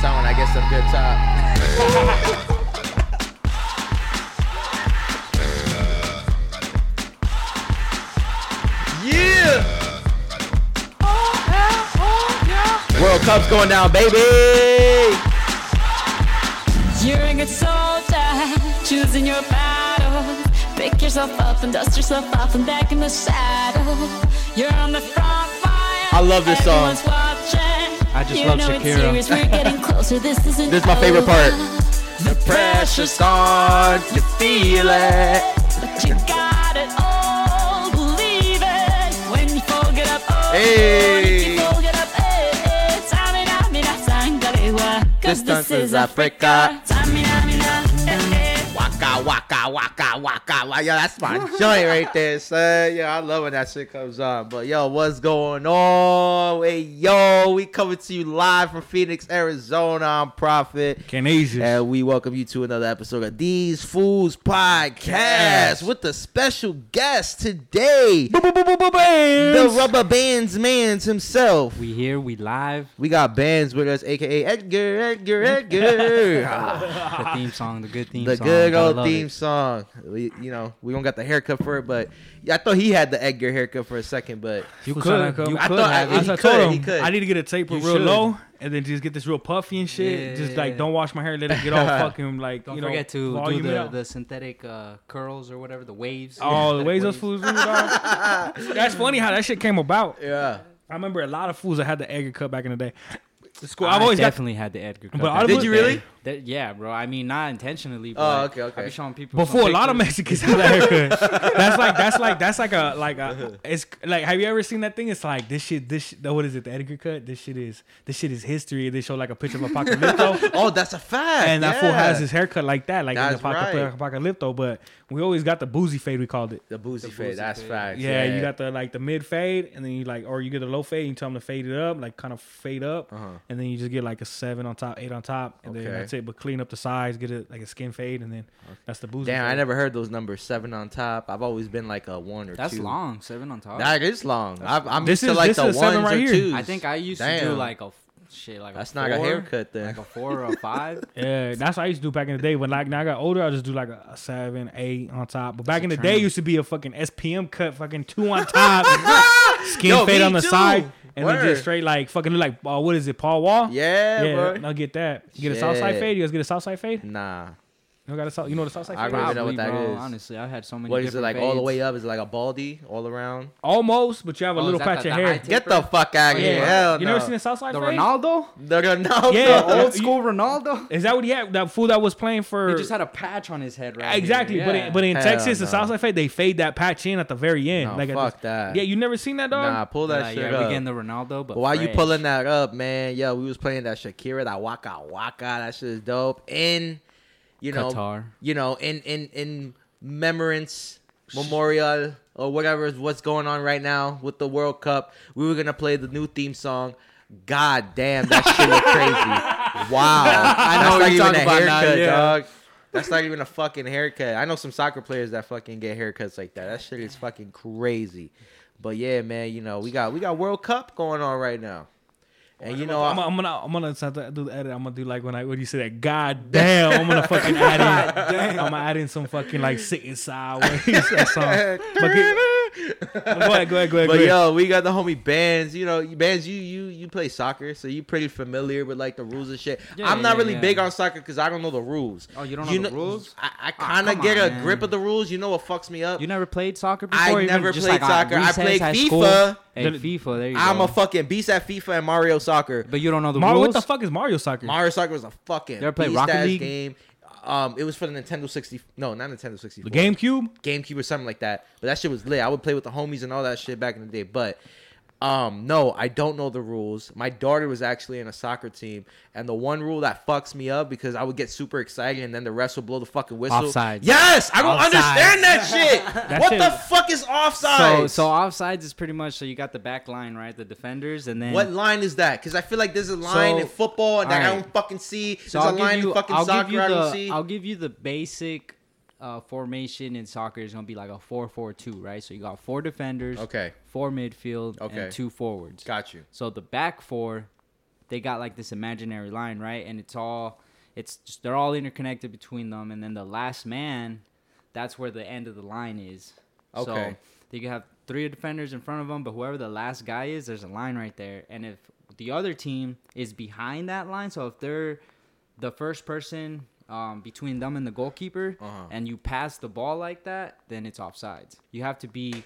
that sound when I get some good top. yeah! World Cup's going down, baby! You're a good soldier, choosing your battle. Pick yourself up and dust yourself off and back in the saddle. You're on the front line. I love this song. I just you love know Shakira. It's serious. We're getting closer. This isn't This is my favorite part. The pressure's on, you feel it. But you got it all. Believe it. When you fold up, oh, Hey. you fold up, sangalewa. 'Cause This this is Africa. Waka waka waka waka waka. Yo, that's my joint right there, son. Yo, I love when that shit comes on. But yo, what's going on? Hey, yo, we coming to you live from Phoenix, Arizona. I'm Prophet. Canadian. And we welcome you to another episode of These Fools Podcast Yes. with a special guest today. The The rubber bands man's himself. We here, we live. We got bands with us, aka Edgar, Edgar, Edgar. The theme song, the good theme the song. good old theme it. song. We, you know, we don't got the haircut for it, but yeah, I thought he had the Edgar haircut for a second, but You could. You I could thought have I, it. he I could, told he him could. I need to get a taper You real should. low and then just get this real puffy and shit. just like don't wash my hair, let it get all fucking like Don't you know. forget to do the, the synthetic uh, curls or whatever, the waves. Oh, the Synthetic ways those fools do it. That's funny how that shit came about. yeah. I remember a lot of fools that had the Edgar cut back in the day. It's cool. I I've always got definitely had the Edgar. cut But back Did you the day. really? That- yeah, bro. I mean, not intentionally. But Oh, okay, okay. I be showing people before a lot of. Mexicans had that haircut. that's like that's like that's like a like a it's like have you ever seen that thing? It's like this shit this shit, what is it? The Edgar cut. This shit is this shit is history. They show like a picture of Apocalypto. Oh, that's a fact. and that fool has his haircut like that, like That's in Apocalypto, right. Apocalypto. But we always got the boozy fade. We called it. the boozy The fade. That's fade. facts. Yeah, you got the like the mid fade, and then you like, or you get a low fade. And you tell them to fade it up, like kind of fade up, Uh-huh. and then you just get like a seven on top, eight on top, and Okay. then that's it. But clean up the sides, get it like a skin fade, and then that's the boozy. Damn, I never heard those numbers. Seven on top. I've always been like a one or That's two. long. Seven on top. That is long. I've, I'm This used to like this the is a seven ones right or here. twos. I think I used to do like a shit like That's a not a haircut then. like a four or a five. Yeah, that's what I used to do back in the day. When like now I got older, I just do like a, a seven, eight on top. But back a in the day, trend. it used to be a fucking SPM cut, fucking two on top, skin Yo, fade on the too. side, and then Word. just straight like fucking look like uh, what is it, Paul Wall? Yeah, yeah. bro. I'll get that. You get a south side fade. You guys get a south side fade. Nah. You got a south. You know what a south side I fade? don't even know what that bro. is. Honestly, I've had so many. What is it different like all the way up? Is it like a baldy all around? Almost, but you have a Oh, little patch the- of the hair. Get the fuck out of oh, Yeah. here. Hell you no. never seen the south side The fade? Ronaldo, The Ronaldo. Yeah. the oh, old school Ronaldo. Is that what he had? That fool that was playing for? He just had a patch on his head, right? exactly. here. But in, but in Hell Texas, the no. south side fade, they fade that patch in at the very end. No, like fuck the- that. Yeah, you never seen that dog? Nah, pull that Nah, shit yeah, we up. getting the Ronaldo, but But why you pulling that up, man? Yo, we was playing that Shakira, that Waka Waka. That shit is dope. In, you know, Qatar. you know, in in in memorance memorial or whatever is what's going on right now with the World Cup. We were gonna play the new theme song. God damn, that shit look crazy. Wow, I know what not even a now, yeah. dog. That's not even a fucking haircut. I know some soccer players that fucking get haircuts like that. That shit is fucking crazy. But yeah, man, you know we got we got World Cup going on right now, and you know I'm, I- I'm gonna I'm gonna start to do the edit. I'm gonna do like when I when you say that. God damn, I'm gonna fucking add in. I'm gonna add in some fucking like sitting sideways. that song. But get- go ahead, go ahead, go ahead. Go But ahead. yo, we got the homie Bands. You know, Bands, you you you play soccer, so you pretty familiar with like the rules and shit. Yeah, I'm not yeah, really yeah. big on soccer because I don't know the rules. Oh, you don't know the rules? I, I kind of come get on, a man. grip of the rules. You know what fucks me up? You never played soccer before? I never just played like soccer. I recess played FIFA. school? Hey, FIFA. There you I'm go. a fucking beast at FIFA and Mario Soccer. But you don't know the Mario, rules. what the fuck is Mario Soccer? Mario Soccer was a fucking You ever play beast Rocket ass League? game. Um, it was for the Nintendo 60. No, not Nintendo 64. the GameCube. GameCube or something like that. But that shit was lit. I would play with the homies and all that shit back in the day. But um, no, I don't know the rules. My daughter was actually in a soccer team, and the one rule that fucks me up because I would get super excited and then the refs would blow the fucking whistle. Offsides. Yes, I don't Offsides. understand that shit. That what shit- the fuck is So, offside? so offsides is pretty much so you got the back line, right? The defenders, and then what line is that? Because I feel like there's a line So- in football and that I alright. don't fucking see. There's So a I'll give line you, in fucking I'll soccer give I don't the, see. I'll give you the basic uh, formation in soccer is gonna be like a four-four-two, right? So you got four defenders, Okay, four midfield, Okay. and two forwards. got you. So the back four they got like this imaginary line, right? And it's all it's just they're all interconnected between them, and then the last man, that's where the end of the line is. So Okay. they can have three defenders in front of them, but whoever the last guy is, there's a line right there. And if the other team is behind that line, so if they're the first person um, between them and the goalkeeper, Uh-huh. and you pass the ball like that, then it's offsides. You have to be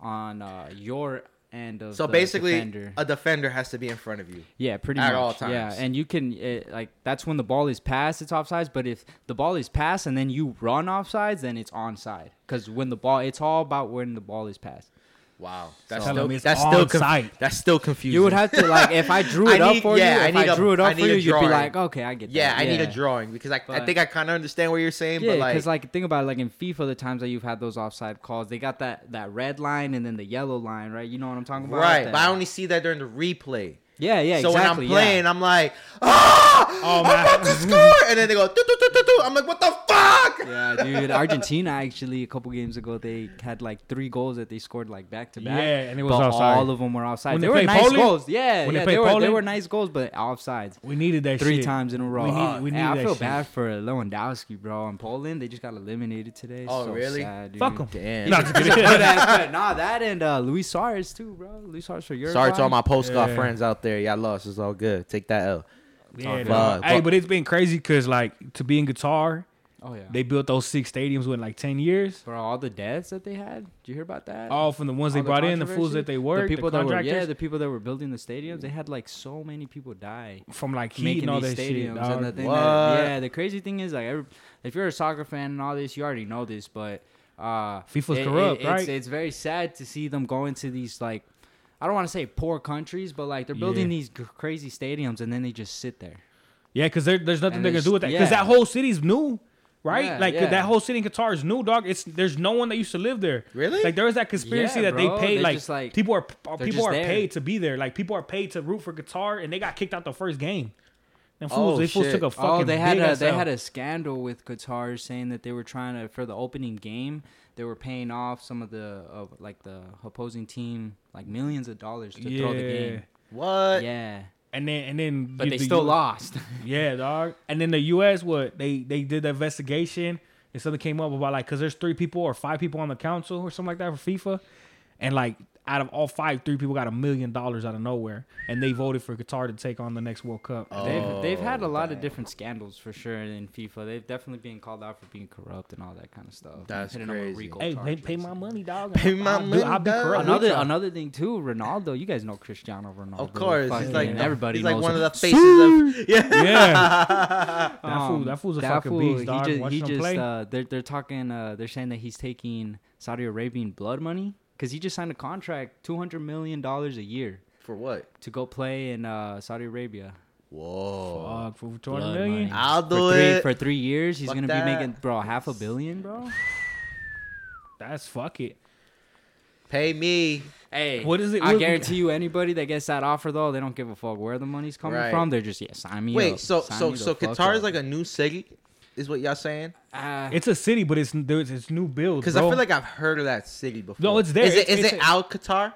on uh, your end of So the basically, defender. a defender has to be in front of you. Yeah, pretty At much. all Yeah, and you can it, like that's when the ball is passed, it's offsides. But if the ball is passed and then you run offsides, then it's onside. Because when the ball, it's all about when the ball is passed. Wow, that's So- still Tell 'em it's that's still on site. that's still confusing. You would have to like if I drew I it up for yeah, you. I If need I, drew it I up for need a you, you'd be like, okay, I get that. Yeah, I need a drawing because I, I think I kind of understand what you're saying, Yeah, but like, because like, think about it, like in FIFA, the times that you've had those offside calls, they got that that red line and then the yellow line, right? You know what I'm talking about? right, but I only see that during the replay. yeah, yeah, so exactly. when I'm playing, yeah. I'm like, ah, Oh, I'm about to score, and then they go, doo, doo, doo, doo, doo. I'm like, what the fuck? Yeah, dude. Argentina actually a couple games ago they had like three goals that they scored like back to back. Yeah, and it was but offside. all of them were outside. When they they were played nice Poland? goals. Yeah, When they yeah, played they were they were nice goals, but offsides. We needed that Three shit. times in a row. We need- we and need I that feel shit. bad for Lewandowski, bro. In Poland, they just got eliminated today. Oh, so really? Sad, dude. Fuck 'em. Damn. No, just He's a kidding. good ass player. Nah, that and uh, Luis Suarez too, bro. Luis Suarez for Uruguay. Sorry to all my post golf Yeah. friends out there. Y'all lost. It's all good. Take that L. Yeah, good. But- hey, but it's been crazy because like to be in Qatar, Oh yeah. they built those six stadiums within like ten years. for all the deaths that they had. Did you hear about that? All from the ones they All brought in, the fools that they worked, the people the that were yeah, the people that were building the stadiums. They had like so many people die from like heat making and all these that stadiums. dog. and the thing What? that, yeah, the crazy thing is like, every, if you're a soccer fan and all this, you already know this, but uh, FIFA's it- corrupt, it- right? It's, it's very sad to see them go into these like. I don't want to say poor countries, but like they're building Yeah. these g- crazy stadiums and then they just sit there. Yeah, because there's nothing And they're gonna do with that. Because yeah. that whole city's new, right? Yeah, like yeah. that whole city in Qatar is new, dog. It's there's no one that used to live there. Really? Like there was that conspiracy Yeah, that they bro. paid They're like, like- people are people are there. paid to be there. Like people are paid to root for Qatar, and they got kicked out the first game. And Oh, fools, they fools took a oh, fucking. Oh, they had a they L. had a scandal with Qatar saying that they were trying to for the opening game they were paying off some of the of like the opposing team like millions of dollars to throw the game. What? Yeah, and then and then but you- they the still lost. Yeah, dog. And then the U.S. what they they did the investigation and something came up about like because there's three people or five people on the council or something like that for FIFA, and like out of all five, three people got a million dollars out of nowhere, and they voted for Qatar to take on the next World Cup. they've they've had a Oh, lot dang. of different scandals for sure in FIFA. They've definitely been called out for being corrupt and all that kind of stuff. That's Hitting crazy. Hey, pay, charges. pay my money, dog. Pay my I'll do- money, I'll be corrupt Another another thing too, Ronaldo. You guys know Cristiano Ronaldo. Of course, he's like Fucking everybody He's like knows one him. of the faces of yeah. Yeah, that fool, that fool's a that fucking fool, beast, dog. He just, Watch he him just play. uh, they're they're talking. Uh, they're saying that he's taking Saudi Arabian blood money because he just signed a contract, two hundred million dollars a year For what? to go play in uh, Saudi Arabia. Whoa. Fuck, for 200 Blood million. money. I'll do for three, it. for three years. He's Fuck gonna that. be making bro half a billion, bro. That's fuck it. Pay me. Hey, What is it- I guarantee you, anybody that gets that offer though, they don't give a fuck where the money's coming Right. from. They're just yeah, sign me Wait, up. so Sign so so Qatar up. is like a new city, is what y'all saying? Uh, It's a city, but it's there's it's new builds. Because I feel like I've heard of that city before. No, it's there. Is it It's- is it's it a- Al Qatar?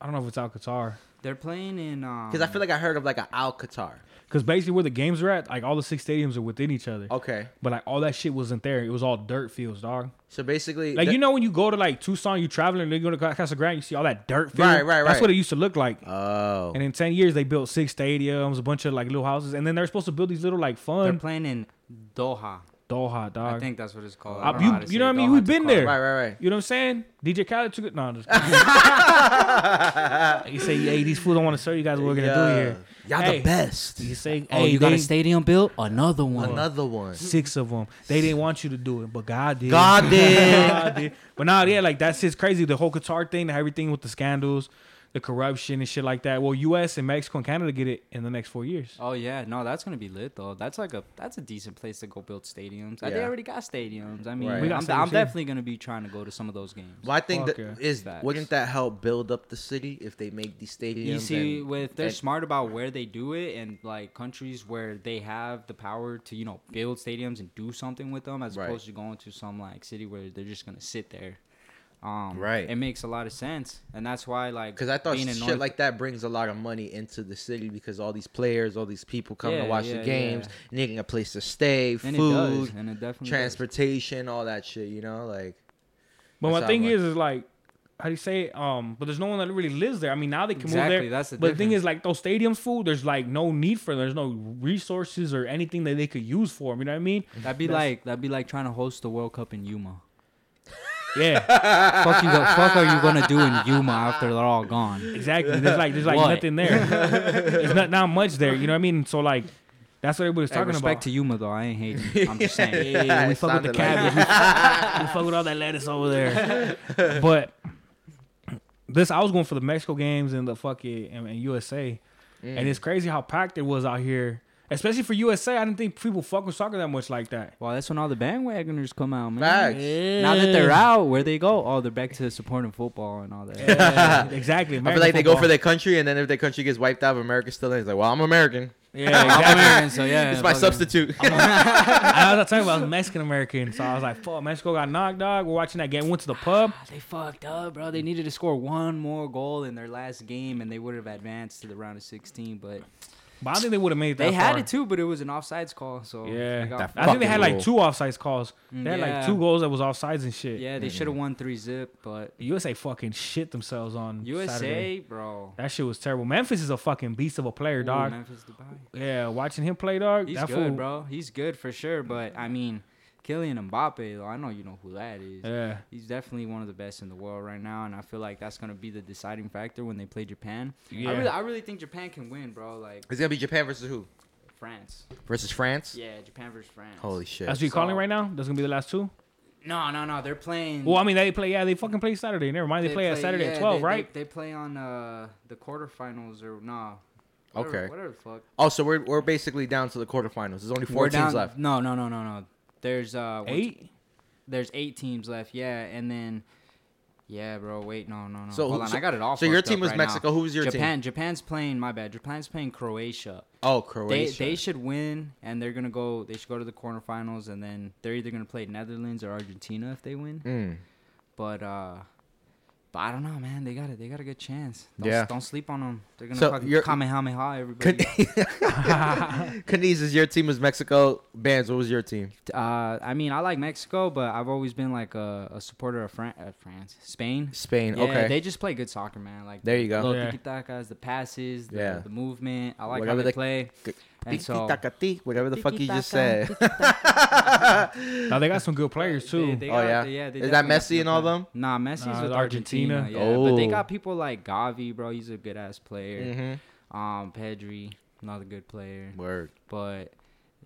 I don't know if it's Al Qatar. they're playing in. Um, Because I feel like I heard of like an Al Qatar. Because basically where the games are at, like all the six stadiums are within each other. Okay, But like all that shit wasn't there. It was all dirt fields, dog. so basically, Like the- you know when you go to like Tucson, you traveling, and then you go to Casa Grande, you see all that dirt field. Right, right, That's what it used to look like. Oh, And in ten years, they built six stadiums, a bunch of like little houses, and then they're supposed to build these little like fun. they're fun playing in Doha. Doha, dog. I think that's what it's called. Uh, I you- know you know what I mean? Doha We've been there. right, right, right. You know what I'm saying? DJ Khaled took it. No, I'm just you say, hey, these fools don't want to show you guys what we're gonna do here. Y'all Hey. the best. You say, Oh, hey, you got they- a stadium built? Another one. Another one. six of them. They didn't want you to do it, but God did. God did. God did. But now, yeah, like that's just crazy. The whole Qatar thing, everything with the scandals, the corruption and shit like that. Well, U.S. and Mexico and Canada get it in the next four years. Oh yeah, no, that's gonna be lit though. That's like a that's a decent place to go build stadiums. Uh, They already got stadiums. I mean, Right. I'm, stadiums I'm definitely gonna be trying to go to some of those games. Well, I think Fuck that yeah. is Facts. wouldn't that help build up the city if they make these stadiums? You see, and- with they're and- smart about where they do it, and like countries where they have the power to you know build stadiums and do something with them, as Right. opposed to going to some like city where they're just gonna sit there. Um, Right. It makes a lot of sense, and that's why like Because I thought being in shit North- like that brings a lot of money into the city because all these players, all these people come Yeah, to watch yeah, the games, yeah. needing a place to stay, and it food, and it definitely does. transportation, all that shit. You know, like But my thing how I is, is like, how do you say? it? Um, but there's no one that really lives there. I mean, now they can move there. that's the but the thing is, like those stadiums, food. There's like no need for. them. There's no resources or anything that they could use for them. You know what I mean? That'd be That's- like that'd be like trying to host the World Cup in Yuma. Yeah, fuck you, fuck are you gonna do in Yuma after they're all gone? exactly. There's like there's like What? nothing there. there's not not much there. You know what I mean? So like, that's what everybody's Hey, talking respect about. to Yuma though, I ain't hating. I'm just saying. Yeah, we fuck with the sounded like cabbage. we, we fuck with all that lettuce over there. But this, I was going for the Mexico games and the fucking and, and USA, Mm. and it's crazy how packed it was out here, especially for USA. I didn't think people fuck with soccer that much like that. Well, that's when all the bandwagoners come out, man. Facts. Now that they're out, where they go? Oh, they're back to supporting football and all that. Yeah, exactly. I American feel like they go for their country, and then if their country gets wiped out, of America's still in. It's like, well, I'm American. Yeah, I'm. American, so yeah. it's my fucking- substitute. I was talking about Mexican American, so I was like, "Fuck, Mexico got knocked, dog." We're watching that game. Went to the pub. Ah, They fucked up, bro. They needed to score one more goal in their last game, and they would have advanced to the round of 16. But But I think they would have made that. they had far. it too, but it was an offsides call. So Yeah, got I think they had like two offsides calls. They had like two goals that was offsides and shit. Yeah, they should have won three zip, but USA fucking shit themselves on USA, Saturday. bro. That shit was terrible. Memphis is a fucking beast of a player, Ooh, dog. Memphis Depay. Yeah, watching him play, dog. He's that good, fool, bro. He's good for sure. But I mean, Kylian Mbappe, though, I know you know who that is. Yeah, He's definitely one of the best in the world right now, and I feel like that's gonna be the deciding factor when they play Japan. Yeah. I really, I really think Japan can win, bro. Like It's gonna be Japan versus who? France. Versus France. Yeah, Japan versus France. Holy shit. that's what you calling So- right now. That's gonna be the last two. No, no, no. They're playing. Well, I mean, they play. Yeah, they fucking play Saturday. Never mind, they, play, at Saturday yeah, at twelve, they- right? They, they play on uh, the quarterfinals or nah. Whatever, Okay. Whatever the fuck. Oh, so we're we're basically down to the quarterfinals. There's only 4 We're teams down- left. No, no, no, no, no. There's uh Eight. There's eight teams left. Yeah, and then. Yeah, bro. Wait, no, no, no. So Hold who- on, so- I got it all. So your team was right now. Mexico. Who was your Japan. team? Japan's playing. My bad. Japan's playing Croatia. Oh, They Croatia. they should win, and they're gonna go. They should go to the quarterfinals, and then they're either gonna play Netherlands or Argentina if they win. Mm. But uh, but I don't know, man. They got it. They got a good chance. Don't, Yeah. Don't sleep on them. They're gonna So fucking you're- kamehameha everybody. Kaniz is your team was Mexico. Bands, what was your team? uh, I mean, I like Mexico, but I've always been like a, a supporter of Fran- uh, France, Spain. Spain. Yeah, okay. they just play good soccer, man. Like There you go. little Yeah. tiki takas, the passes, the, Yeah. the movement. I like Whatever how they they- play. And so, whatever the fuck you just Tiki-taka, said. Now they got some good players too. They- they Oh, yeah? they- yeah, they Is that got Messi and all them? Nah, Messi's Nah, with Argentina. Argentina. Yeah, but they Oh. got people like Gavi, bro. He's a good ass player. mm-hmm. Um, Pedri, another good player. Word. But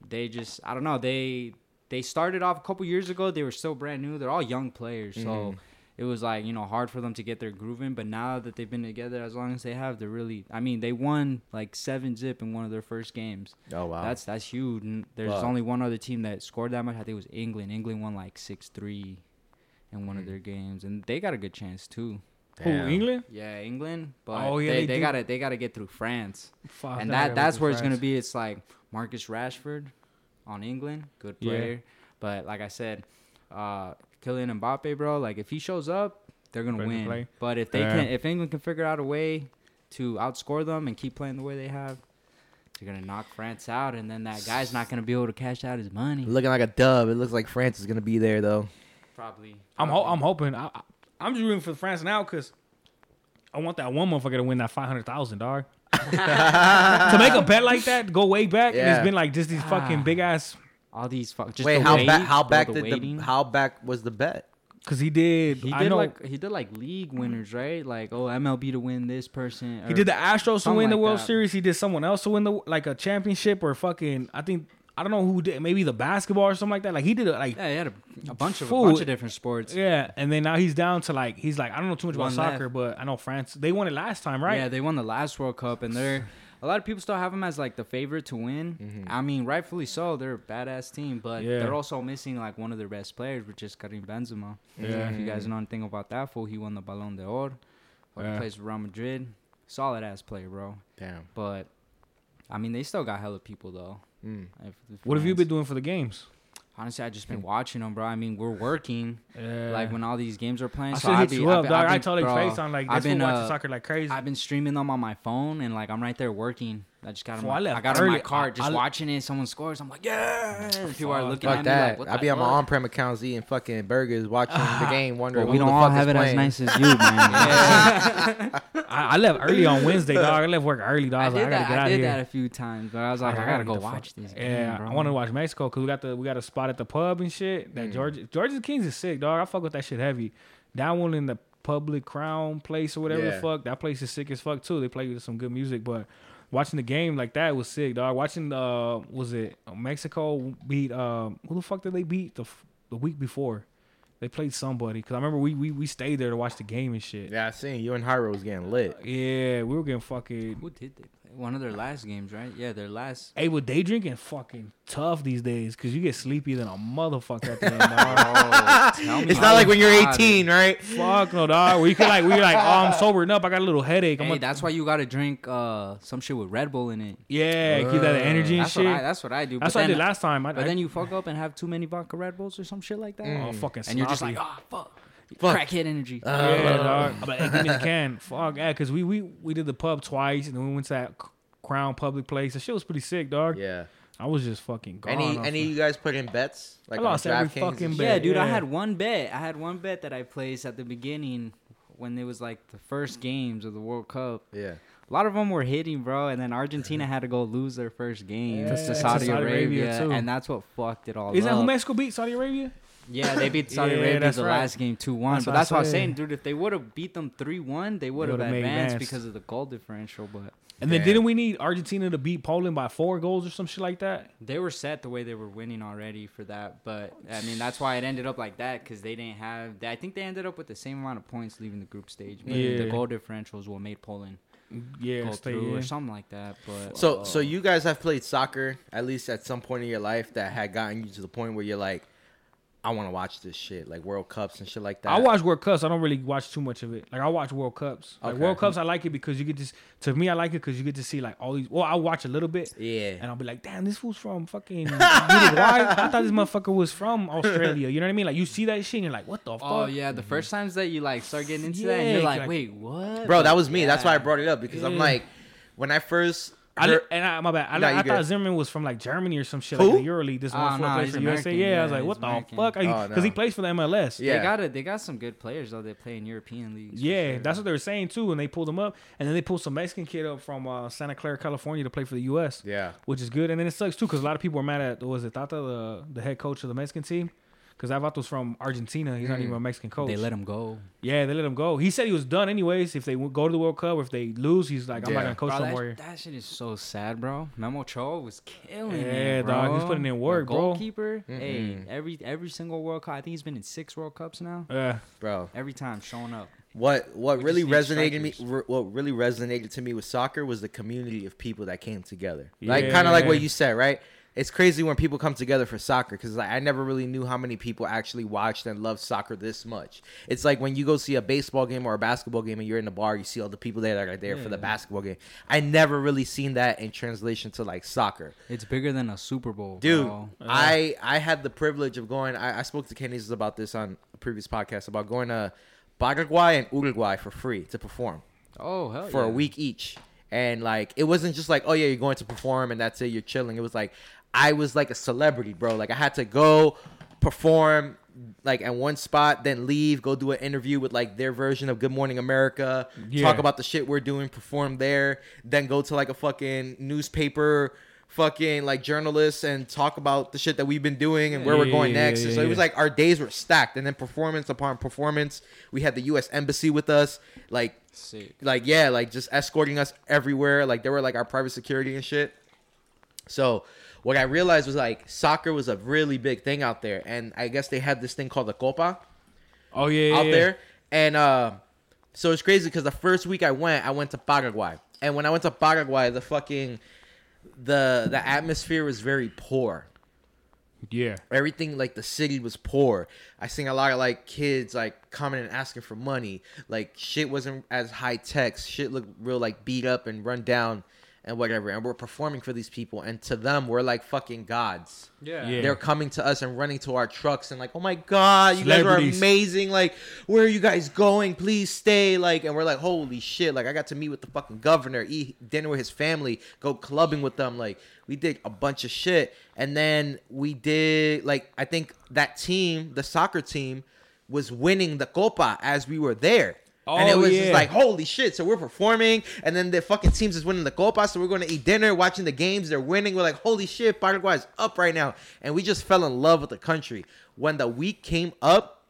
they just, I don't know. They they started off a couple years ago. They were still brand new. They're all young players, so Mhm. It was like you know hard for them to get their groove in. But now that they've been together as long as they have, they're really. I mean, they won like seven zip in one of their first games. Oh wow. That's that's huge. And there's Wow. only one other team that scored that much. I think it was England. England won like six three in one of Mm. their games, and they got a good chance too. Who England? Yeah, England. But Oh, yeah, they, they they gotta they gotta get through France, Fuck, and that that's beat where it's gonna be. It's like Marcus Rashford on England, good Yeah. player. But like I said, uh, Kylian Mbappe, bro, like if he shows up, they're gonna Ready win. play. But if they Yeah. can, if England can figure out a way to outscore them and keep playing the way they have. They're gonna knock France out, and then that guy's not gonna be able to cash out his money. Looking like a dub. It looks like France is gonna be there though. Probably. I'm ho- I'm hoping. I, I- I'm just rooting for France now because I want that one motherfucker to win that five hundred thousand, dog. to make a bet like that, go way back, and it's been like just these fucking Ah. big ass. All these fuck. Just Wait, the how wait, back? How bro, back the did waiting. the? How back was the bet? Cause he did. He I did know. like he did like league winners, right? Like oh MLB to win this person. he did the Astros to win the like World that. Series. He did someone else to win the like a championship or fucking. I think I don't know who did. Maybe the basketball or something like that. Like he did it like Yeah, he had a, a bunch of Fool. a bunch of different sports. yeah. And then now he's down to like he's like I don't know too much about One soccer, but I know France. They won it last time, right? Yeah, they won the last World Cup, and they're a lot of people still have them as like the favorite to win. I mean, rightfully so. They're a badass team, but Yeah. they're also missing like one of their best players, which is Karim Benzema. Yeah. If you guys know anything about that fool, he won the Ballon d'Or. Yeah. Plays for Real Madrid. Solid ass player, bro. Damn. But I mean, they still got hella people though. Mm. If- if What have you been doing for the games? Honestly, I just been watching them, bro. I mean, we're working Yeah. like when all these games are playing. I so I'd be- you I've dog. I've been- told you bro, face on like I've been watching uh, soccer like crazy. I've been streaming them on my phone, and like I'm right there working. I just got 'em- Fool, I left I got 'em in my early. car, I- just I- watching it. Someone scores. I'm like, yeah. And people are looking Fuck at that. me like, what I the be on my on-prem accounts eating fucking burgers, watching the ah. game, wondering But we don't the all fuck have is it as nice as you, man. I, I left early on Wednesday, dog. I left work early, dog. I, I was like, did I gotta that. get I out did of that here. a few times, but I was like, I I gotta gotta go get the fuck- watch this. Yeah, game, bro. I want to watch Mexico because we got the we got a spot at the pub and shit. That mm. Georgia Georgia Kings is sick, dog. I fuck with that shit heavy. That one in the public crown place or whatever the fuck. That place is sick as fuck too. They play some good music, but watching the game like that was sick, dog. Watching uh was it Mexico beat uh who the fuck did they beat the the week before? They played somebody because I remember we, we we stayed there to watch the game and shit. Yeah, I seen you and Hyro was getting lit. Yeah, we were getting fucking. Who did they play? One of their last games, right? Yeah, their last. Hey, but they drinking fucking tough these days because you get sleepy than a motherfucker at the end. Oh, It's not like when you're about it. 18, right? Fuck no, dog. Where you can like, we like, oh, I'm sobering up. I got a little headache. I'm Hey, gonna, that's why you gotta drink uh some shit with Red Bull in it. yeah, keep that energy and That's shit. what I. That's what I do. that's but what I then, did last time. I, But I, then you fuck up and have too many vodka Red Bulls or some shit like that. oh, fucking and you're just sloppy. like, oh fuck, Fuck. crackhead energy. Uh, yeah, uh, dog. Uh. I'm like, hey, give me the can. Fuck, yeah, because we, we we did the pub twice and then we went to that Crown public place. The shit was pretty sick, dog. Yeah. I was just fucking gone. Any off any of of- you guys put in bets? Like I lost on every DraftKings fucking and bet. yeah, dude, I had one bet. I had one bet that I placed at the beginning when it was like the first games of the World Cup. Yeah. A lot of them were hitting, bro, and then Argentina had to go lose their first game Yeah, to to Saudi, Saudi Arabia, Arabia, too. and that's what fucked it all up. Is that who Mexico beat? Saudi Arabia? Yeah, they beat Saudi Yeah, Arabia that's the right. last game two one. That's But that's what I was said. saying, dude. If they would have beat them three one, they would have would've made advanced because of the goal differential. But And then didn't we need Argentina to beat Poland by four goals or some shit like that? they were set the way they were winning already for that. But I mean, that's why it ended up like that because they didn't have. I think they ended up with the same amount of points leaving the group stage. But Yeah. the goal differential is what made Poland Yeah, go stay through or something like that. But So so uh, you guys have played soccer at least at some point in your life that had gotten you to the point where you're like, I want to watch this shit, like World Cups and shit like that. I watch World Cups. I don't really watch too much of it. Like I watch World Cups. Like Okay. World Cups, I like it because you get to. To me, I like it because you get to see like all these. Well, I watch a little bit, Yeah. and I'll be like, "Damn, this fool's from fucking Uruguay. I thought this motherfucker was from Australia." You know what I mean? Like you see that shit, and you're like, "What the oh, fuck?" oh yeah, the first mm-hmm. times that you like start getting into that, and you're like, like- wait, what? Bro, that was me. That's why I brought it up because I'm like, when I first I, heard- and I, my bad. I, Nah, I you thought. Zimmerman was from like Germany or some shit Who? like the EuroLeague. This Oh, one no, plays he's for USA. American. Yeah, I was like, he's "What the American. fuck?" Oh, Because no. he plays for the MLS. Yeah. They got it. They got some good players though. They play in European leagues. Yeah, sure. that's what they were saying too, and they pulled him up, and then they pulled some Mexican kid up from uh, Santa Clara, California, to play for the U.S. yeah. which is good. And then it sucks too because a lot of people are mad at was it Tata, the the head coach of the Mexican team, because Avato's from Argentina. He's not even mm. a Mexican coach. They let him go. yeah, they let him go. He said he was done anyways. If they go to the World Cup or if they lose, he's like, I'm not gonna coach Bro, no that, more. that shit is so sad, bro. Memo Ochoa was killing Yeah, it, bro. dog, he's putting in The work, bro. Goalkeeper, hey, every every single World Cup. I think he's been in six World Cups now. Yeah, Bro, Every time showing up. what what We really resonated me re- what really resonated to me with soccer was the community of people that came together. Like kind of like what you said, right? It's crazy when people come together for soccer because like I never really knew how many people actually watched and loved soccer this much. It's like when you go see a baseball game or a basketball game and you're in the bar, you see all the people there that are there for the basketball game. I never really seen that in translation to like soccer. It's bigger than a Super Bowl, Dude, bro. I I had the privilege of going. I, I spoke to Kenny about this on a previous podcast about going to Paraguay and Uruguay for free to perform Oh hell for a week each. And like it wasn't just like, oh yeah, you're going to perform and that's it, you're chilling. It was like I was like a celebrity, bro. Like I had to go perform like at one spot, then leave, go do an interview with like their version of Good Morning America, Yeah. talk about the shit we're doing, perform there, then go to like a fucking newspaper fucking like journalists and talk about the shit that we've been doing and where we're going yeah, next. yeah, so it was like our days were stacked and then performance upon performance. We had the US embassy with us. Like Sick. like yeah, like just escorting us everywhere. Like they were like our private security and shit. So what I realized was like soccer was a really big thing out there, and I guess they had this thing called the Copa oh yeah, out yeah. there, and uh, so it's crazy because the first week I went, I went to Paraguay, and when I went to Paraguay, the fucking the the atmosphere was very poor Yeah, everything like the city was poor. I seen a lot of like kids like coming and asking for money. Like shit wasn't as high tech. Shit looked real like beat up and run down. And whatever, and we're performing for these people, and to them we're like fucking gods. Yeah. Yeah. They're coming to us and running to our trucks and like, oh my god, you guys are amazing. Like, where are you guys going? Please stay. Like, and we're like, holy shit. Like, I got to meet with the fucking governor, eat dinner with his family, go clubbing with them. Like, we did a bunch of shit, and then we did like, I think that team, the soccer team, was winning the copa as we were there. And it Oh, was just yeah. like, holy shit. So we're performing, and then the fucking teams is winning the Copa. So we're going to eat dinner, watching the games. They're winning. We're like, holy shit, Paraguay's up right now. And we just fell in love with the country. When the week came up,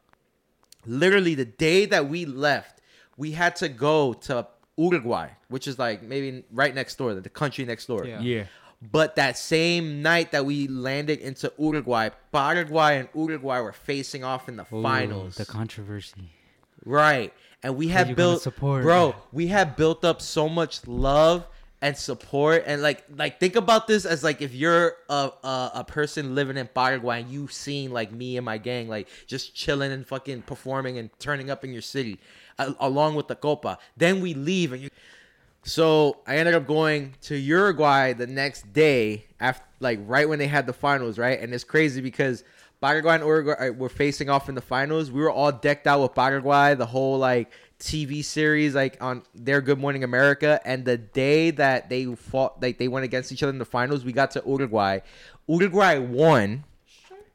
literally the day that we left, we had to go to Uruguay, which is like maybe right next door, the country next door. Yeah. Yeah. But that same night that we landed into Uruguay, Paraguay and Uruguay were facing off in the Ooh, finals. The controversy. Right. And we had built support? bro, we had built up so much love and support and like like think about this as like if you're a a, a person living in Paraguay and you seen like me and my gang like just chilling and fucking performing and turning up in your city a- along with the copa. Then we leave and you so I ended up going to Uruguay the next day after like right when they had the finals, right? And it's crazy because Paraguay and Uruguay uh, were facing off in the finals. We were all decked out with Paraguay, the whole like TV series like on their Good Morning America. And the day that they fought, like they went against each other in the finals, we got to Uruguay. Uruguay won.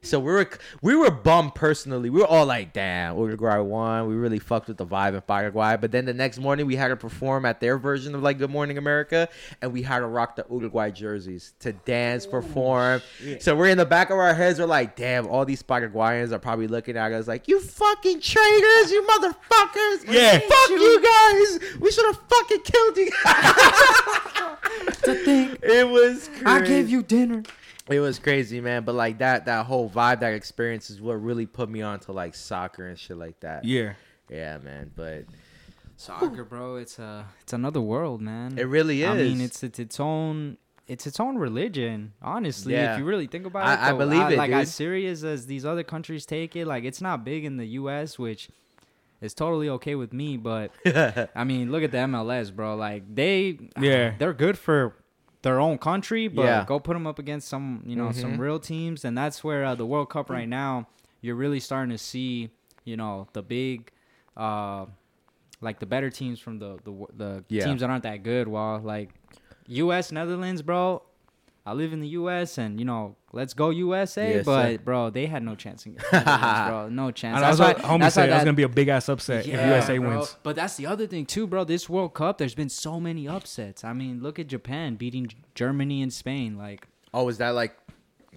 So we were we were bummed personally. We were all like, "Damn, Uruguay won. We really fucked with the vibe in Paraguay." But then the next morning, we had to perform at their version of like Good Morning America, and we had to rock the Uruguay jerseys to dance, oh, perform. So we're in the back of our heads. We're like, "Damn, all these Paraguayans are probably looking at us like, you fucking traitors, you motherfuckers. Yeah. fuck you guys. We should have fucking killed you." to think, it was. Crazy. I gave you dinner. It was crazy, man. But like that, that whole vibe, that experience is what really put me on to like soccer and shit like that. Yeah. Yeah, man. But Soccer, bro. It's a it's another world, man. it really is. I mean, it's it's its own it's its own religion. Honestly, Yeah. if you really think about I- it, I though. believe it, Like dude. as serious as these other countries take it, like it's not big in the U.S., which is totally okay with me. But I mean, look at the MLS, bro. Like they, Yeah. they're good for their own country, but Yeah. go put them up against some, you know, some Mhm. real teams, and that's where uh, the World Cup right now, you're really starting to see, you know, the big, uh, like the better teams from the the the Yeah. teams that aren't that good. While like U.S. Netherlands, bro. I live in the U.S. and you know, let's go USA. Yes, but sir. bro, they had no chance against Netherlands, bro. No chance. And that's That's what why, homie that's said. That's that- gonna be a big ass upset if USA bro. wins. But that's the other thing too, bro. This World Cup, there's been so many upsets. I mean, look at Japan beating Germany and Spain. Like, oh, is that like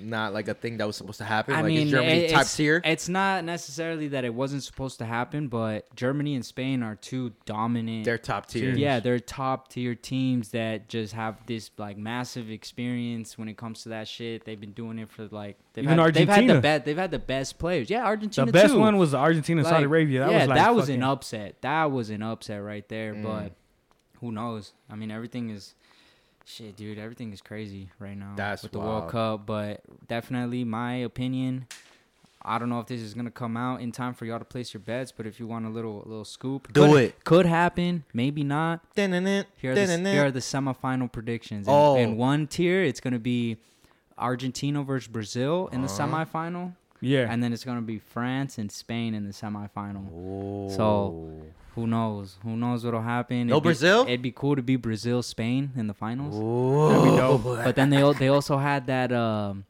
not like a thing that was supposed to happen? I like mean, is Germany it- top it's, tier? It's not necessarily that it wasn't supposed to happen, but Germany and Spain are two dominant. They're top tier. yeah, they're top tier teams that just have this like massive experience when it comes to that shit. They've been doing it for like they've Even had, they've had the best they've had the best players. Yeah, Argentina. The best too. one was Argentina and Saudi Arabia. That yeah, was like that was fucking- an upset. That was an upset right there. Mm. But who knows? I mean, everything is shit, dude. Everything is crazy right now That's with the wild. World Cup. But definitely, my opinion. I don't know if this is gonna come out in time for y'all to place your bets, but if you want a little a little scoop, Do could, it. Could happen, maybe not. Here are the, here are the semifinal predictions. In, Oh. in one tier, it's gonna be Argentina versus Brazil in the Uh-huh. semifinal, Yeah. and then it's gonna be France and Spain in the semifinal. Oh. So, Who knows? Who knows what'll happen? No It'd be- Brazil? It'd be cool to be Brazil Spain in the finals. That'd be dope. But then they they also had that um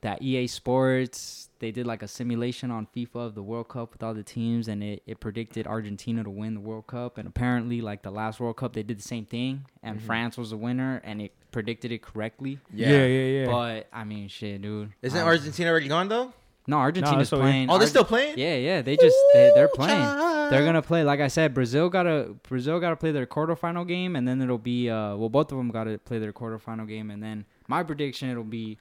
that EA Sports. They did like a simulation on FIFA of the World Cup with all the teams, and it, it predicted Argentina to win the World Cup. And apparently, like the last World Cup, they did the same thing, and France was the winner, and it predicted it correctly. yeah, yeah, yeah. But I mean, shit, dude. Isn't Um, Argentina already gone though? No, Argentina's still in. playing. Oh, they're Arg- still playing. Yeah, yeah. They just they, they're playing. child. They're gonna play. Like I said, Brazil gotta Brazil gotta play their quarterfinal game, and then it'll be uh well both of them gotta play their quarterfinal game, and then my prediction it'll be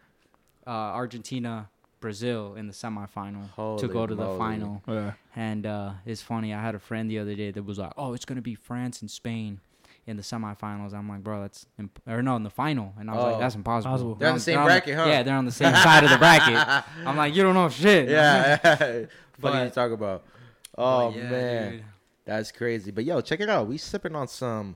uh Argentina Brazil in the semifinal to go to the final. Yeah. And uh it's funny. I had a friend the other day that was like, "Oh, it's gonna be France and Spain." In the semifinals, I'm like, bro, that's imp- or no, in the final, and I was Oh. like, that's impossible. Possible. They're on the same bracket, huh? Yeah, they're on the same side of the bracket. I'm like, you don't know shit. Yeah. Funny to talk about. Oh yeah, man. dude. That's crazy. But yo, check it out. We sipping on some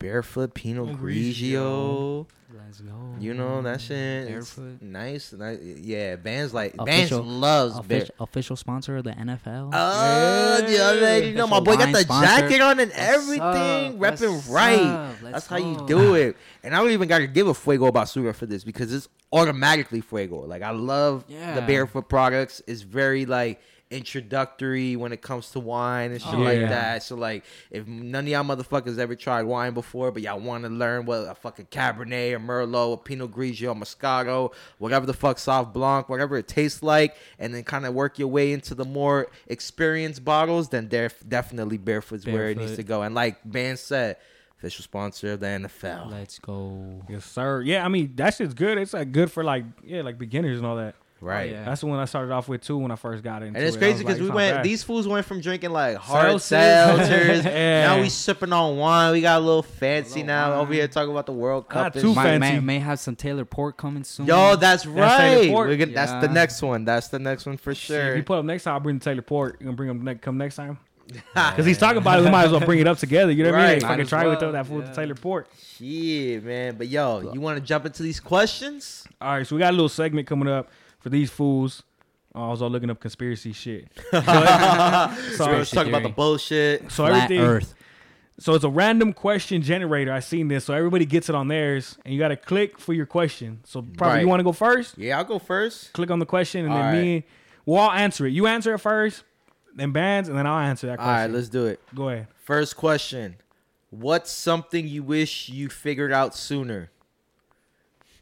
barefoot Pinot Pinot Grigio. Let's go. You know that shit. Barefoot. nice. nice. Yeah, Vans like Official- Vans loves bare. Official, official sponsor of the NFL. Oh, you already know my boy got the sponsor. jacket on and What's everything, up? repping What's right. up? Let's That's how you do it. And I don't even gotta give a fuego basura for this because it's automatically fuego. Like I love the barefoot products. It's very like introductory when it comes to wine and shit Oh, like yeah. that. So like, if none of y'all motherfuckers ever tried wine before, but y'all want to learn what a fucking Cabernet or Merlot, or Pinot Grigio, or Moscato, whatever the fuck Sauv Blanc, whatever it tastes like, and then kind of work your way into the more experienced bottles, then def- definitely Barefoot's where it needs to go. And like Ben said, official sponsor of the NFL. Let's go. Yes, sir. Yeah, I mean that shit's good. It's like good for like yeah, like beginners and all that. Oh, right. yeah. That's the one I started off with too when I first got into it. And it's it. Crazy because like, we went. bad. These fools went from drinking like hard Seltzers. seltzers. Yeah. Now we sipping on wine. We got a little fancy little now. Over here talking about the World Cup. Not too shit. Fancy. may, may have some Taylor Port coming soon. Yo, that's right. Port. We're gonna, That's the next one. That's the next one for Shit, If sure. you put up next time, I'll bring the Taylor Port. You gonna bring him ne- come next time? Because he's talking about it. We might as well bring it up together. You know what I mean? Right. Fucking Might as try with well, that food yeah. Taylor Port. Shit, man. But yo, you want to jump into these questions? All right, so we got a little segment coming up for these fools. Oh, I was all looking up conspiracy shit. So so, let's talk about the bullshit. so Flat everything. Earth. So it's a random question generator. I seen this, so everybody gets it on theirs, and you got to click for your question. So probably Right. you want to go first. Yeah, I'll go first. Click on the question, and All then right. me, well, I'll answer it. You answer it first, then bands, and then I'll answer that All question. right, let's do it. go ahead. First question: What's something you wish you figured out sooner?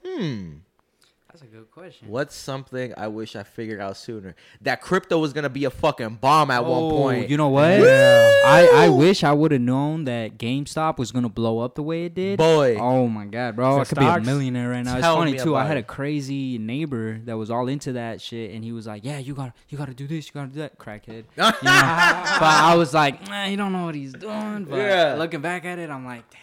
Hmm. That's a good question. What's something I wish I figured out sooner? That crypto was gonna be a fucking bomb at one Oh, point. You know what? Yeah. I, I wish I would have known that GameStop was gonna blow up the way it did. Boy. Oh my god, bro! The I could be a millionaire right now. It's funny too. I had a crazy neighbor that was all into that shit, and he was like, "Yeah, you got to you got to do this, you got to do that, crackhead." You know? but I was like, "Nah, you don't know what he's doing." But Yeah. looking back at it, I'm like, "Damn."